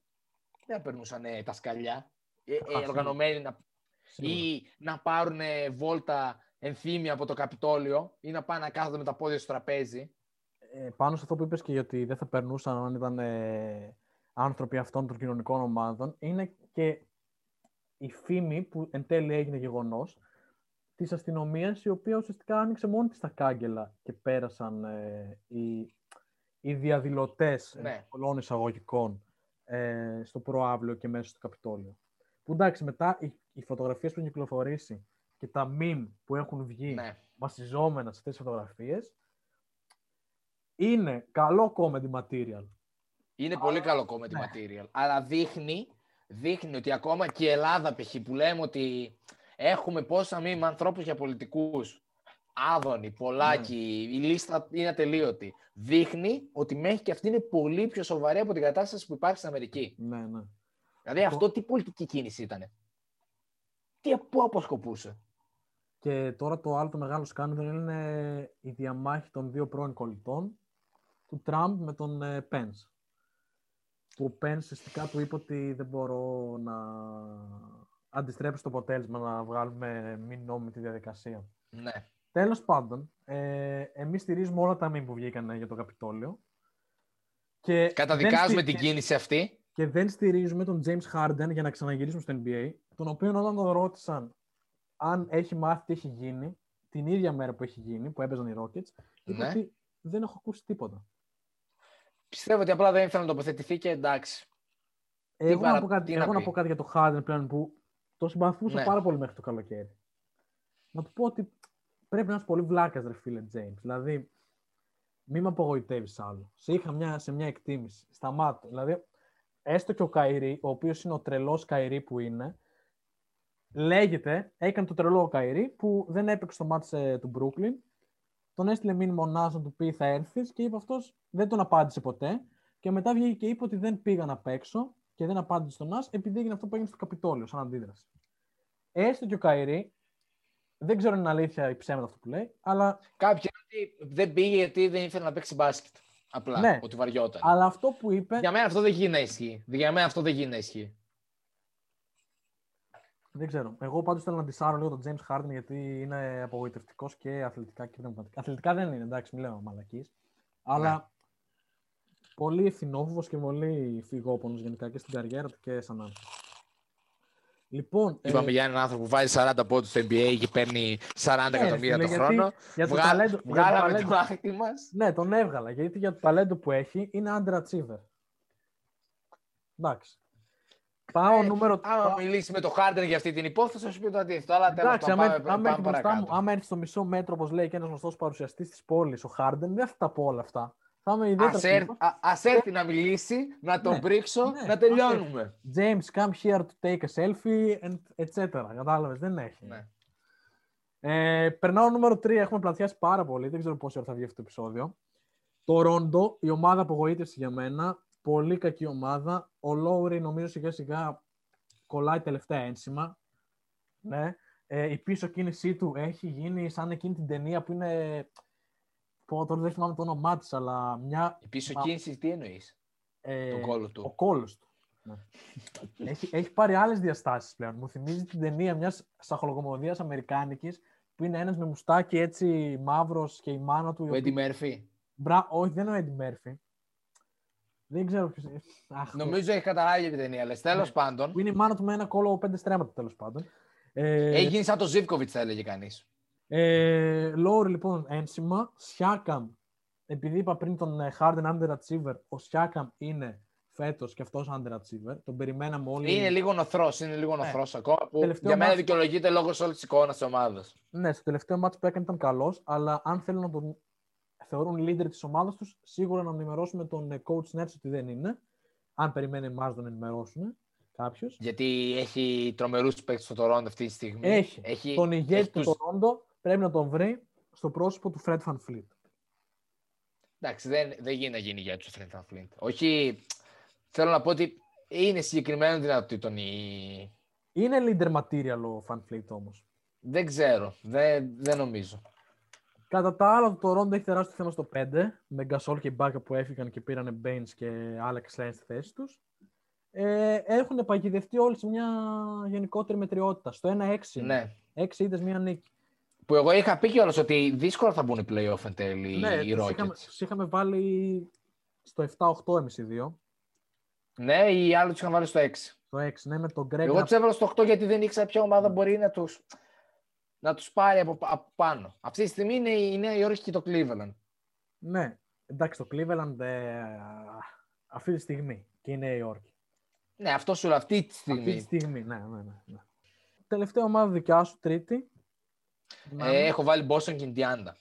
δεν θα περνούσαν ε, τα σκαλιά. Ε, ε, Αχ, οργανωμένοι να, Σίγουρα. ή να πάρουν ε, βόλτα ενθύμια από το Καπιτόλιο ή να πάνε να κάθονται με τα πόδια στο τραπέζι. Ε, πάνω σε αυτό που είπες και γιατί δεν θα περνούσαν αν ήταν ε, άνθρωποι αυτών των κοινωνικών ομάδων, είναι και η φήμη που εν τέλει έγινε γεγονός της αστυνομίας η οποία ουσιαστικά άνοιξε μόνη της τα κάγκελα και πέρασαν ε, οι, οι διαδηλωτές Ναι. ναι. πολλών εισαγωγικών ε, στο προάβλιο και μέσα στο Καπιτόλιο. Που εντάξει, μετά οι, οι φωτογραφίες που έχουν κυκλοφορήσει και τα meme που έχουν βγει Ναι. βασιζόμενα σε αυτές τις φωτογραφίες είναι καλό comedy material. Είναι πολύ καλό comedy ναι. material. Αλλά δείχνει, δείχνει ότι ακόμα και η Ελλάδα π.χ. που λέμε ότι έχουμε πόσα μήνυμα με ανθρώπους για πολιτικούς. Άδωνη, Πολάκη, Ναι. η λίστα είναι ατελείωτη. Δείχνει ότι μέχρι και αυτή είναι πολύ πιο σοβαρή από την κατάσταση που υπάρχει στην Αμερική. Ναι, ναι. Δηλαδή αυτό τι πολιτική κίνηση ήταν. Τι πού αποσκοπούσε; Και τώρα το άλλο το μεγάλο σκάνδαλο είναι η διαμάχη των δύο πρώην κολλητών του Τραμπ με τον ε, Pence. Που ο Pence ουσιαστικά του είπε ότι δεν μπορώ να αντιστρέψω το αποτέλεσμα να βγάλουμε μη νόμιμη τη διαδικασία. Ναι. Τέλος πάντων, ε, εμείς στηρίζουμε όλα τα meme που βγήκαν για το Καπιτόλιο. Και Καταδικάζουμε δεν την στηρι- κίνηση αυτή. Και δεν στηρίζουμε τον James Harden για να ξαναγυρίσουμε στο NBA, τον οποίο όταν τον ρώτησαν αν έχει μάθει τι έχει γίνει, την ίδια μέρα που έχει γίνει, που έπαιζαν οι Rockets, είπε Ναι. ότι δεν έχω ακούσει τίποτα. Πιστεύω ότι απλά δεν ήθελε να τοποθετηθεί και εντάξει. Εγώ, παρα- να πω κάτι, τι να εγώ να πει. πω κάτι για το Harden πλέον που το συμπαθούσα Ναι. πάρα πολύ μέχρι το καλοκαίρι. Να του πω ότι πρέπει να είσαι πολύ βλάκας, ρε φίλε James. Δηλαδή, μη με απογοητεύεις άλλο. Σε είχα μια, σε μια εκτίμηση. Σταμάτω. Δηλαδή, έστω και ο Κάιρι, ο οποίος είναι ο τρελός Κάιρι που είναι, λέγεται, έκανε το τρελό ο Κάιρι που δεν έπαιξε το ματς ε, του Brooklyn. Τον έστειλε μήνυμα ο Νας να του πει θα έρθεις και είπε αυτός δεν τον απάντησε ποτέ. Και μετά βγήκε και είπε ότι δεν πήγα να παίξω και δεν απάντησε στον Νας επειδή έγινε αυτό που έγινε στο Καπιτόλιο σαν αντίδραση. Έστω και ο Κάιρι, δεν ξέρω αν είναι αλήθεια ή ψέματα αυτό που λέει, αλλά, Κάποιοι λένε ότι δεν πήγε γιατί δεν ήθελε να παίξει μπάσκετ. Απλά. Ναι. Ότι βαριόταν. αλλά αυτό που είπε. Για μένα αυτό δεν γίνει να ισχύει. Για μένα αυτό δεν γίνει να ισχύει. Δεν ξέρω. Εγώ πάντως θέλω να αντισάρω λίγο τον James Harden γιατί είναι απογοητευτικός και αθλητικά και πνευματικά. Αθλητικά δεν είναι, εντάξει, μιλάω μαλακής. Αλλά Ναι. πολύ ευθυνόφοβος και πολύ φυγόπονος γενικά και στην καριέρα του και σαν άνθρωπο. Λοιπόν, ε, Είπαμε για έναν άνθρωπο που βάζει 40 πόντους στο NBA και παίρνει 40 ναι, εκατομμύρια φίλε, το γιατί χρόνο. Για το Βγα- ταλέντο, για το Βγάλαμε ταλέντο- το άκρη μας. Ναι, τον έβγαλα γιατί για το ταλέντο που έχει είναι underachiever. Εντάξει. Πάω Ε, νούμερο. Άμα πάω- μιλήσεις με το Harden για αυτή την υπόθεση, θα σου πει το αντίθετο. Αλλά τέλος Εντάξει, πάντων, άμα, πάμε, άμα, πάμε έρθει μπροστά μου, παρακάτω. άμα έρθει στο μισό μέτρο, όπως λέει και ένας γνωστός παρουσιαστής της πόλης, ο Χάρντεν, δεν θα τα πω όλα αυτά. Θα είμαι ιδιαίτερα. Ας, έρθει, τύπος. α- ας έρθει να μιλήσει, να τον Ναι, πρίξω, ναι, να τελειώνουμε. James, come here to take a selfie, and etc. Κατάλαβες, δεν έχει. Ναι. Ε, περνάω νούμερο 3. Έχουμε πλατιάσει πάρα πολύ. Δεν ξέρω πόση ώρα θα βγει αυτό το επεισόδιο. Το Ρόντο, η ομάδα απογοήτευση για μένα. Πολύ κακή ομάδα. Ο Λόουρι νομίζω σιγά σιγά κολλάει τελευταία ένσημα. Ναι. Ε, η πίσω κίνησή του έχει γίνει σαν εκείνη την ταινία που είναι. Πω, τώρα δεν θυμάμαι το όνομά της, αλλά μια. Η πίσω Μα- κίνηση τι εννοείς, Ε, τον κόλλο Ο του. κόλος του. Ναι. έχει, έχει πάρει άλλες διαστάσεις πλέον. Μου θυμίζει την ταινία μιας σαχολογομοδίας αμερικάνικης που είναι ένας με μουστάκι έτσι μαύρος και η μάνα του. η Ο οποία- Έντι Μέρφυ. Μπρα... Όχι, δεν είναι ο Eddie Murphy. Δεν ξέρω ποιος είναι. Αχ, Νομίζω έχει καταλάβει την ταινία, αλλά τέλος Ναι. πάντων. Που είναι η μάνα του με ένα κόλλο πέντε στρέμματα τέλος πάντων. Ε, Έχει γίνει σαν το Ζήβκοβιτ, θα έλεγε κανείς. Ε, Λόρι λοιπόν ένσημα. Σιάκαμ, επειδή είπα πριν τον ε, Harden underachiever, ο Σιάκαμ είναι φέτος και αυτός underachiever. Τον περιμέναμε όλοι. Είναι λίγο νοθρός, είναι λίγο νοθρός ακόμα. Που Τελευταίο για μένα μάτς- δικαιολογείται λόγω όλη τη εικόνα της ομάδας. Ναι, στο τελευταίο μάτς που έκανε ήταν καλός, αλλά αν θέλουν να τον θεωρούν leader της ομάδας τους, σίγουρα να ενημερώσουμε τον ε, coach Nets ότι δεν είναι. Αν περιμένει εμάς να τον ενημερώσουν κάποιος. Γιατί έχει τρομερούς παίκτες στο Τωρόντο αυτή τη στιγμή. Έχει. έχει Τον ηγέτη έχει του τους- Toronto πρέπει να τον βρει στο πρόσωπο του Fred Van Fleet. Εντάξει, δεν, δεν γίνει να γίνει για του Fred Van Fleet. Όχι. Θέλω να πω ότι είναι συγκεκριμένο δυνατοτήτων η. Είναι leader material ο Van Fleet όμως. Δεν ξέρω. Δεν, δεν νομίζω. Κατά τα άλλα, το Toronto έχει τεράστιο θέμα στο 5, με Gasol και Μπάκα που έφυγαν και πήραν Baines και Alex Len στη θέση τους. Ε, έχουν παγιδευτεί όλοι σε μια γενικότερη μετριότητα. Στο 1-6. Ναι. 6 ήττες, μία νίκη. Που εγώ είχα πει κιόλας ότι δύσκολα θα μπουν οι playoff εν τέλει ναι, οι τους Rockets. είχαμε, τους είχαμε βάλει στο 7-8 εμείς οι δύο. Ναι, οι άλλοι τους είχαν βάλει στο 6. Στο 6, ναι, με τον Greg. Εγώ τους έβαλα στο 8 γιατί δεν ήξερα ποια ομάδα μπορεί να του να τους πάρει από, από πάνω. Αυτή τη στιγμή είναι η Νέα Υόρκη και το Cleveland. Ναι, εντάξει, το Cleveland ε, αυτή τη στιγμή και η Νέα Υόρκη. Ναι, αυτό σου λέω αυτή τη στιγμή. Αυτή τη στιγμή, ναι, ναι, ναι. ναι. Τελευταία ομάδα δικιά σου, τρίτη. Ε, έχω βάλει Boston και Indiana.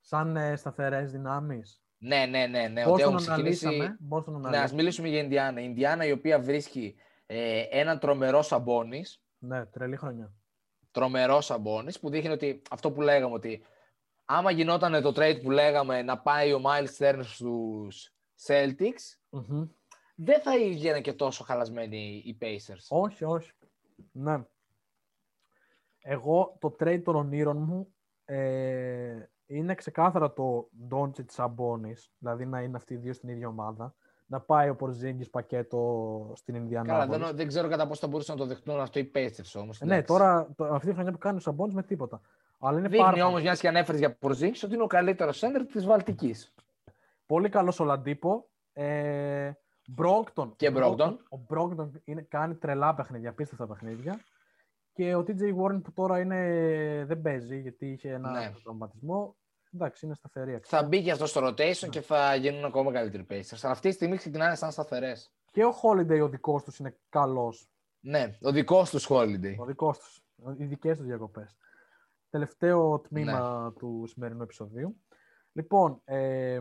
Σαν ε, σταθερές δυνάμεις. Ναι, ναι, ναι. ναι Πώς ότι τον έχουν ξεκινήσει... αναλύσαμε. Πώς τον Ναι, ας αναλύσαμε. μιλήσουμε για Indiana. Η Indiana η οποία βρίσκει ε, έναν τρομερό Σαμπόνις, Ναι, τρελή χρονιά. Τρομερός Σαμπόνις, που δείχνει ότι αυτό που λέγαμε ότι άμα γινόταν το trade που λέγαμε να πάει ο Miles Turner στους Celtics, Μμμ. δεν θα βγαίνουν και τόσο χαλασμένοι οι Pacers. Όχι, όχι. Ναι. Εγώ το trade των ονείρων μου ε, είναι ξεκάθαρα το Doncic Sabonis, δηλαδή να είναι αυτοί οι δύο στην ίδια ομάδα, να πάει ο Porzingis πακέτο στην Καλά, Ινδιανάπολη. δεν, δεν ξέρω κατά πόσο θα μπορούσαν να το δεχτούν αυτό οι Pacers όμως. Ναι, εντάξει. τώρα το, αυτή τη χρονιά που κάνει ο Sabonis με τίποτα. Αλλά είναι Δείχνει πάρα όμως, μιας και ανέφερες για Porzingis, ότι είναι ο καλύτερος center της Βαλτικής. πολύ καλός ο Λαντίπο. Ε, Μπρόγκτον. Και Brogdon. Ο Μπρόγκτον είναι, κάνει τρελά παιχνίδια, απίστευτα παιχνίδια. Και ο TJ Warren που τώρα είναι, δεν παίζει γιατί είχε ένα Ναι. τραυματισμό. Εντάξει, είναι σταθερή αξία. Θα μπει και αυτό στο rotation Ναι. και θα γίνουν ακόμα καλύτεροι Pacers. Αλλά αυτή τη στιγμή ξεκινάνε σαν σταθερές. Και ο Holiday ο δικός τους είναι καλός. Ναι, ο δικός τους Holiday. Ο δικός τους. Οι δικές τους διακοπές. Τελευταίο τμήμα Ναι. του σημερινού επεισοδίου. Λοιπόν, ε,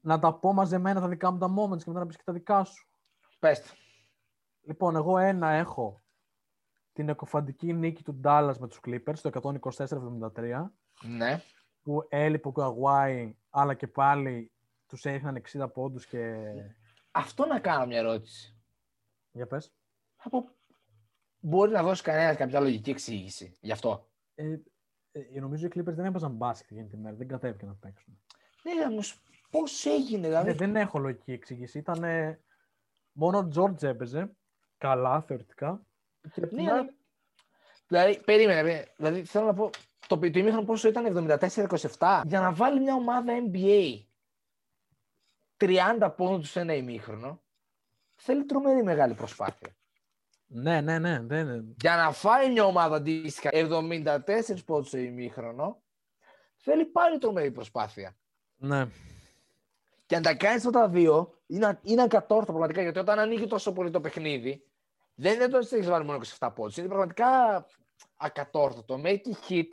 να τα πω μαζεμένα τα δικά μου τα moments και μετά να πεις και τα δικά σου. Πες το. Λοιπόν, εγώ ένα έχω την εκοφαντική νίκη του Dallas με τους Clippers το 124-73 Ναι. που έλειπε ο Καγουάη αλλά και πάλι τους έριχναν 60 πόντους και... Αυτό να κάνω μια ερώτηση. Για πες. Από... Μπορεί να δώσει κανένας κάποια λογική εξήγηση γι' αυτό; Ε, ε, νομίζω οι Clippers δεν έπαιζαν μπάσκετ εκείνη τη μέρα, δεν κατέβηκαν να παίξουν. Ναι, όμω πώς έγινε, δηλαδή; Ε, δεν έχω λογική εξήγηση. Ήταν μόνο ο George έπαιζε καλά θεωρητικά. Και απ' την Ναι, άλλη- αλλά- Δηλαδή, περίμενε. περίμενε. Δηλαδή, θέλω να πω. Το, το ημίχρονο πόσο ήταν 74-27 για να βάλει μια ομάδα NBA 30 πόντους σε ένα ημίχρονο. Θέλει τρομερή μεγάλη προσπάθεια. Ναι, ναι, ναι. Δεν... Για να φάει μια ομάδα αντίστοιχα 74 πόντους σε ημίχρονο, θέλει πάλι τρομερή προσπάθεια. ναι. Και αν τα κάνεις αυτά τα δύο, είναι, είναι ακατόρθωτο πραγματικά. Γιατί όταν ανοίγει τόσο πολύ το παιχνίδι, δεν είναι το ότι έχεις βάλει μόνο 27 πόντους. Είναι πραγματικά ακατόρθωτο. Με εκεί hit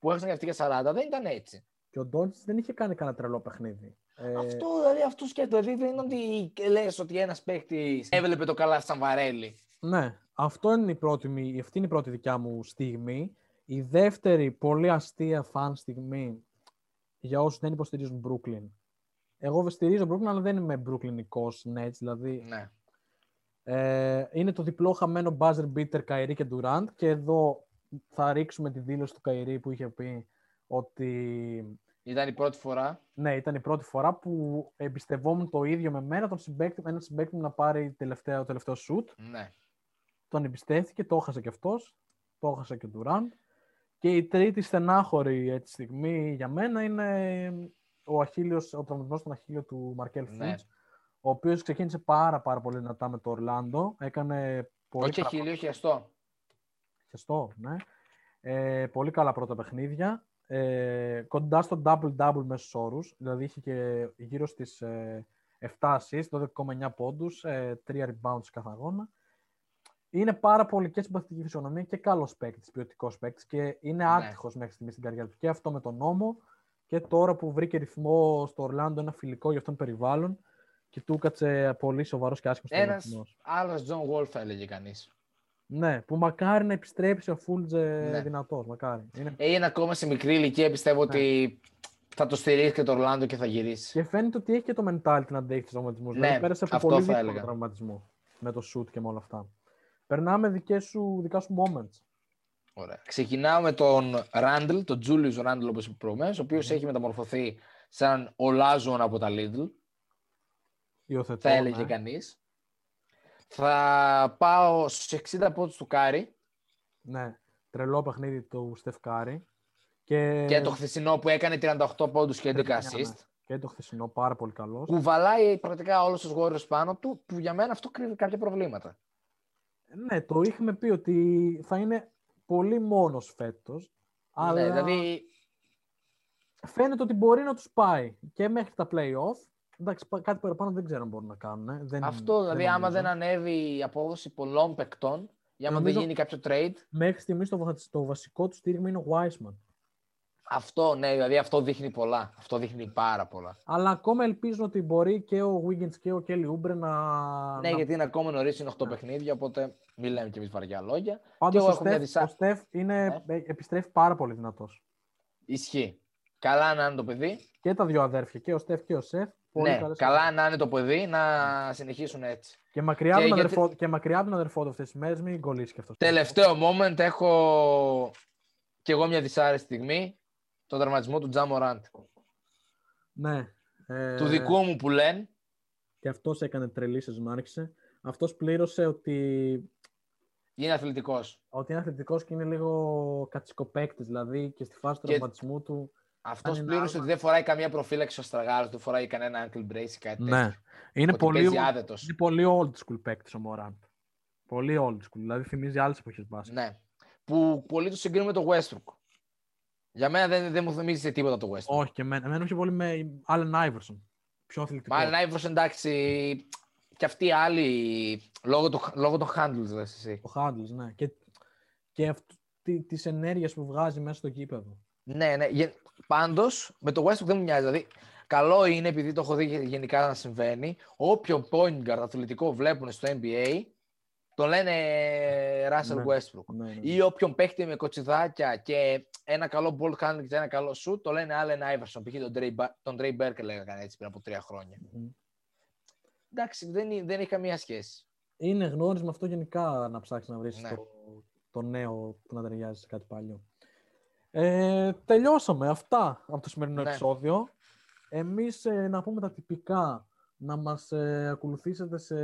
που έχασαν και αυτοί για 40 δεν ήταν έτσι. Και ο Ντόντζ δεν είχε κάνει κανένα τρελό παιχνίδι. Ε, Αυτό δηλαδή, αυτό σκέφτεται. Δηλαδή δεν είναι ότι λες ότι ένας παίκτη έβλεπε το καλά σαν βαρέλι. Ναι, αυτό είναι η πρώτη, μη- αυτή είναι η πρώτη δικιά μου στιγμή. Η δεύτερη πολύ αστεία φαν στιγμή για όσους δεν υποστηρίζουν Brooklyn. Εγώ στηρίζω Brooklyn, αλλά δεν είμαι Brooklynικός Nets, δηλαδή Ναι. ε, είναι το διπλό χαμένο buzzer beater Kyrie και Durant και εδώ θα ρίξουμε τη δήλωση του Kyrie που είχε πει ότι Ήταν η πρώτη φορά. ναι, ήταν η πρώτη φορά που εμπιστευόμουν το ίδιο με μένα τον συμπέκτη, έναν συμπέκτη μου να πάρει τελευταίο, το τελευταίο shoot. Ναι. Τον εμπιστεύτηκε, το έχασε και αυτός, το έχασε και ο Durant. Και η τρίτη στενάχωρη έτσι, στιγμή για μένα είναι ο, αχίλιος, ο τραυματισμός στον αχίλιο του Μαρκέλ Ναι. Φούντς, ο οποίος ξεκίνησε πάρα πάρα πολύ δυνατά με το Ορλάντο. Έκανε πολύ Όχι καλά χίλιο, χιαστό. Χεστό, ναι. Ε, πολύ καλά πρώτα παιχνίδια. Ε, κοντά στο double-double μέσους όρους. Δηλαδή είχε και γύρω στις ε, 7 assists, 12,9 πόντους, ε, 3 rebounds κάθε αγώνα. Είναι πάρα πολύ και συμπαθητική φυσιονομία και καλός παίκτης, ποιοτικός παίκτης και είναι Ναι. άτυχος μέχρι στιγμής στην καριέρα του. Και αυτό με τον νόμο και τώρα που βρήκε ρυθμό στο Ορλάντο ένα φιλικό για αυτόν περιβάλλον και του έκατσε πολύ σοβαρός και άσχημος Ένας άλλος Τζον Γουόλ θα έλεγε κανείς. Ναι, που μακάρι να επιστρέψει ο Φουλτς Ναι. δυνατός. Μακάρι. Είναι... Ε, είναι ακόμα σε μικρή ηλικία, πιστεύω ότι θα το στηρίξει και το Ορλάντο και θα γυρίσει. Και φαίνεται ότι έχει και το mentality να αντέχει τους τραυματισμούς. Ναι, δηλαδή πέρασε από αυτό πολύ θα δύσκολο έλεγα. τραυματισμό με το σουτ και με όλα αυτά. Περνάμε δικές σου, δικά σου moments. Ωραία. Ξεκινάω με τον Ράντλ, τον Τζούλιους Ράντλ, όπως είπες προηγουμένως, ο οποίος έχει μεταμορφωθεί σαν ο Λάζον από τα Lidl, Υιοθετώ, θα έλεγε ναι. κανείς. Θα πάω στους 60 πόντους του Κάρι Ναι, τρελό παιχνίδι του Στεφ Κάρι. Και... και το χθεσινό που έκανε 38 πόντους και 11 Ναι, ναι. assist. Και το χθεσινό, πάρα πολύ καλός. Κουβαλάει πρακτικά όλους τους Warriors πάνω του, που για μένα αυτό κρύβει κάποια προβλήματα. Ναι, το είχαμε πει ότι θα είναι πολύ μόνος φέτος. Αλλά Ναι, δηλαδή φαίνεται ότι μπορεί να τους πάει και μέχρι τα play-off. Εντάξει, πα- κάτι παραπάνω δεν ξέρω αν μπορούν να κάνουν. ε. Δεν, αυτό, δηλαδή άμα νομίζω. δεν ανέβει η απόδοση πολλών παικτών, ή άμα δεν Νομίζω- γίνει κάποιο trade, Μέχρι στιγμής το, βα- το βασικό του στήριγμα είναι ο Wiseman. αυτό, ναι, δηλαδή αυτό δείχνει πολλά. Αυτό δείχνει πάρα πολλά. Αλλά ακόμα ελπίζω ότι μπορεί και ο Wiggins και ο Kelly Oubre να. Ναι, να... γιατί είναι ακόμα νωρίς, είναι 8 παιχνίδια, οπότε μην λέμε και εμείς βαριά λόγια. Πάντως και εγώ ο έχω μια Στεφ, δυσά- ο Στεφ είναι, ε, επιστρέφει πάρα πολύ δυνατός. Ισχύει. Καλά να είναι το παιδί. Και τα δύο αδέρφια, και ο Στεφ και ο Σεφ. Πολύ ναι, καλές καλά να είναι το παιδί να συνεχίσουν έτσι. Και μακριά, Και από τον γιατί- αδερφό, και μακριά από τον αδερφό του αυτές τις μέρες, μην κολλήσει και αυτός. Τελευταίο moment έχω και εγώ μια δυσάρεστη στιγμή. Το δραματισμό του Τζαμοράντ. Ναι. Ε, Του δικού μου που λένε. Και αυτός έκανε τρελή σεζόν, άρχισε. Αυτός πλήρωσε ότι, Είναι αθλητικός. ότι είναι αθλητικός και είναι λίγο κατσικοπαίκτης, δηλαδή και στη φάση του Και- τραυματισμού του. Αυτός είναι πλήρωσε άλμα. ότι δεν φοράει καμία προφύλαξη ο Στραγάρο, δεν φοράει κανένα ankle brace ή κάτι Ναι. τέτοιο. Είναι Ότι πολύ, παίζει άδετος. είναι πολύ old school παίκτης ο Μωράντ. Πολύ old school, δηλαδή θυμίζει άλλες εποχές μπάσκετ. Ναι. Που πολλοί το συγκρίνουν με το Westbrook. Για μένα δεν, δεν μου θυμίζει σε τίποτα το Westbrook. Όχι και εμένα, εμένα πιο πολύ με Allen Iverson. Πιο αθλητικό. Μάλλον Άιβρος εντάξει. Και αυτοί οι άλλοι. Λόγω, του, λόγω των handles, λες εσύ. Ο Handles, ναι. Και, και αυτού, τη, της ενέργειας που βγάζει μέσα στο γήπεδο. Ναι, ναι. Πάντως με το Westbrook δεν μου μοιάζει. Δηλαδή, καλό είναι επειδή το έχω δει γενικά να συμβαίνει. Όποιο point guard αθλητικό βλέπουν στο NBA, το λένε Russell Ναι. Westbrook. Ναι, ναι. Ή όποιον παίχτη με κοτσιδάκια και ένα καλό ball handling και ένα καλό shoot, το λένε Allen Iverson. Π.χ. τον Dre, Ba- τον Dre Burke λέγανε έτσι πριν από τρία χρόνια. Μμμ. Εντάξει, δεν, είναι- δεν έχει καμία σχέση. Είναι γνώρισμα αυτό γενικά να ψάξεις να βρεις Ναι. το, το νέο που να ταιριάζει σε κάτι παλιό. Ε, τελειώσαμε αυτά από το σημερινό Ναι. επεισόδιο. Εμείς ε, να πούμε τα τυπικά, να μας ε, ακολουθήσετε σε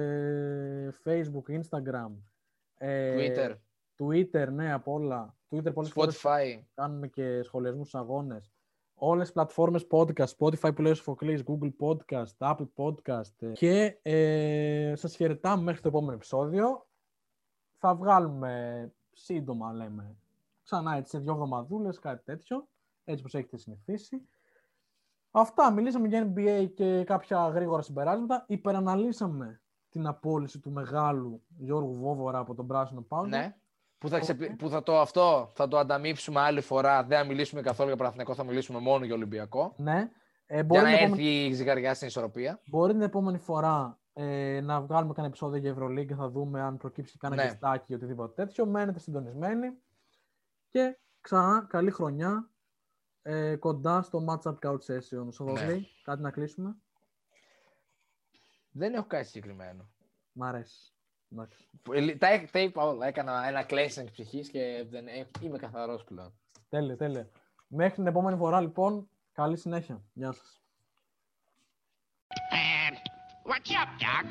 Facebook, Instagram, ε, Twitter, Twitter, ναι, από όλα. Twitter πολλές φορές Spotify. κάνουμε και σχολιασμούς στους αγώνες. Όλες τις πλατφόρμες podcast, Spotify που λέει ο Σοφοκλής, Google Podcast, Apple Podcast ε, και ε, σας χαιρετάμε μέχρι το επόμενο επεισόδιο. Θα βγάλουμε σύντομα, λέμε, ξανά έτσι σε δύο εβδομαδούλες, κάτι τέτοιο, έτσι όπως έχετε συνηθίσει. Αυτά, μιλήσαμε για NBA και κάποια γρήγορα συμπεράσματα. Υπεραναλύσαμε την απόλυση του μεγάλου Γιώργου Βόβορα από τον Πράσινο Πάγκο. Ναι. Που θα, ξεπι... που θα το αυτό θα το ανταμείψουμε άλλη φορά. Δεν θα μιλήσουμε καθόλου για Παναθηναϊκό, θα μιλήσουμε μόνο για Ολυμπιακό. Ναι. Ε, για να έρθει επόμενη... η ζυγαριά στην ισορροπία. Μπορεί την επόμενη φορά ε, να βγάλουμε κανένα επεισόδιο για Ευρωλίγκα και θα δούμε αν προκύψει κανένα ναι. γεστάκι ή οτιδήποτε τέτοιο. Μένετε συντονισμένοι. Και ξανά καλή χρονιά ε, κοντά στο Matchup Couch Session. ναι. κάτι να κλείσουμε; Δεν έχω κάτι συγκεκριμένο. Μ' αρέσει. Τα, τα είπα όλα. Έκανα ένα κλέσσινγκ ψυχής και δεν, είμαι καθαρός πλέον. Τέλεια, τέλεια. Μέχρι την επόμενη φορά, λοιπόν, καλή συνέχεια. Γεια σας. Uh, what's up, Doc?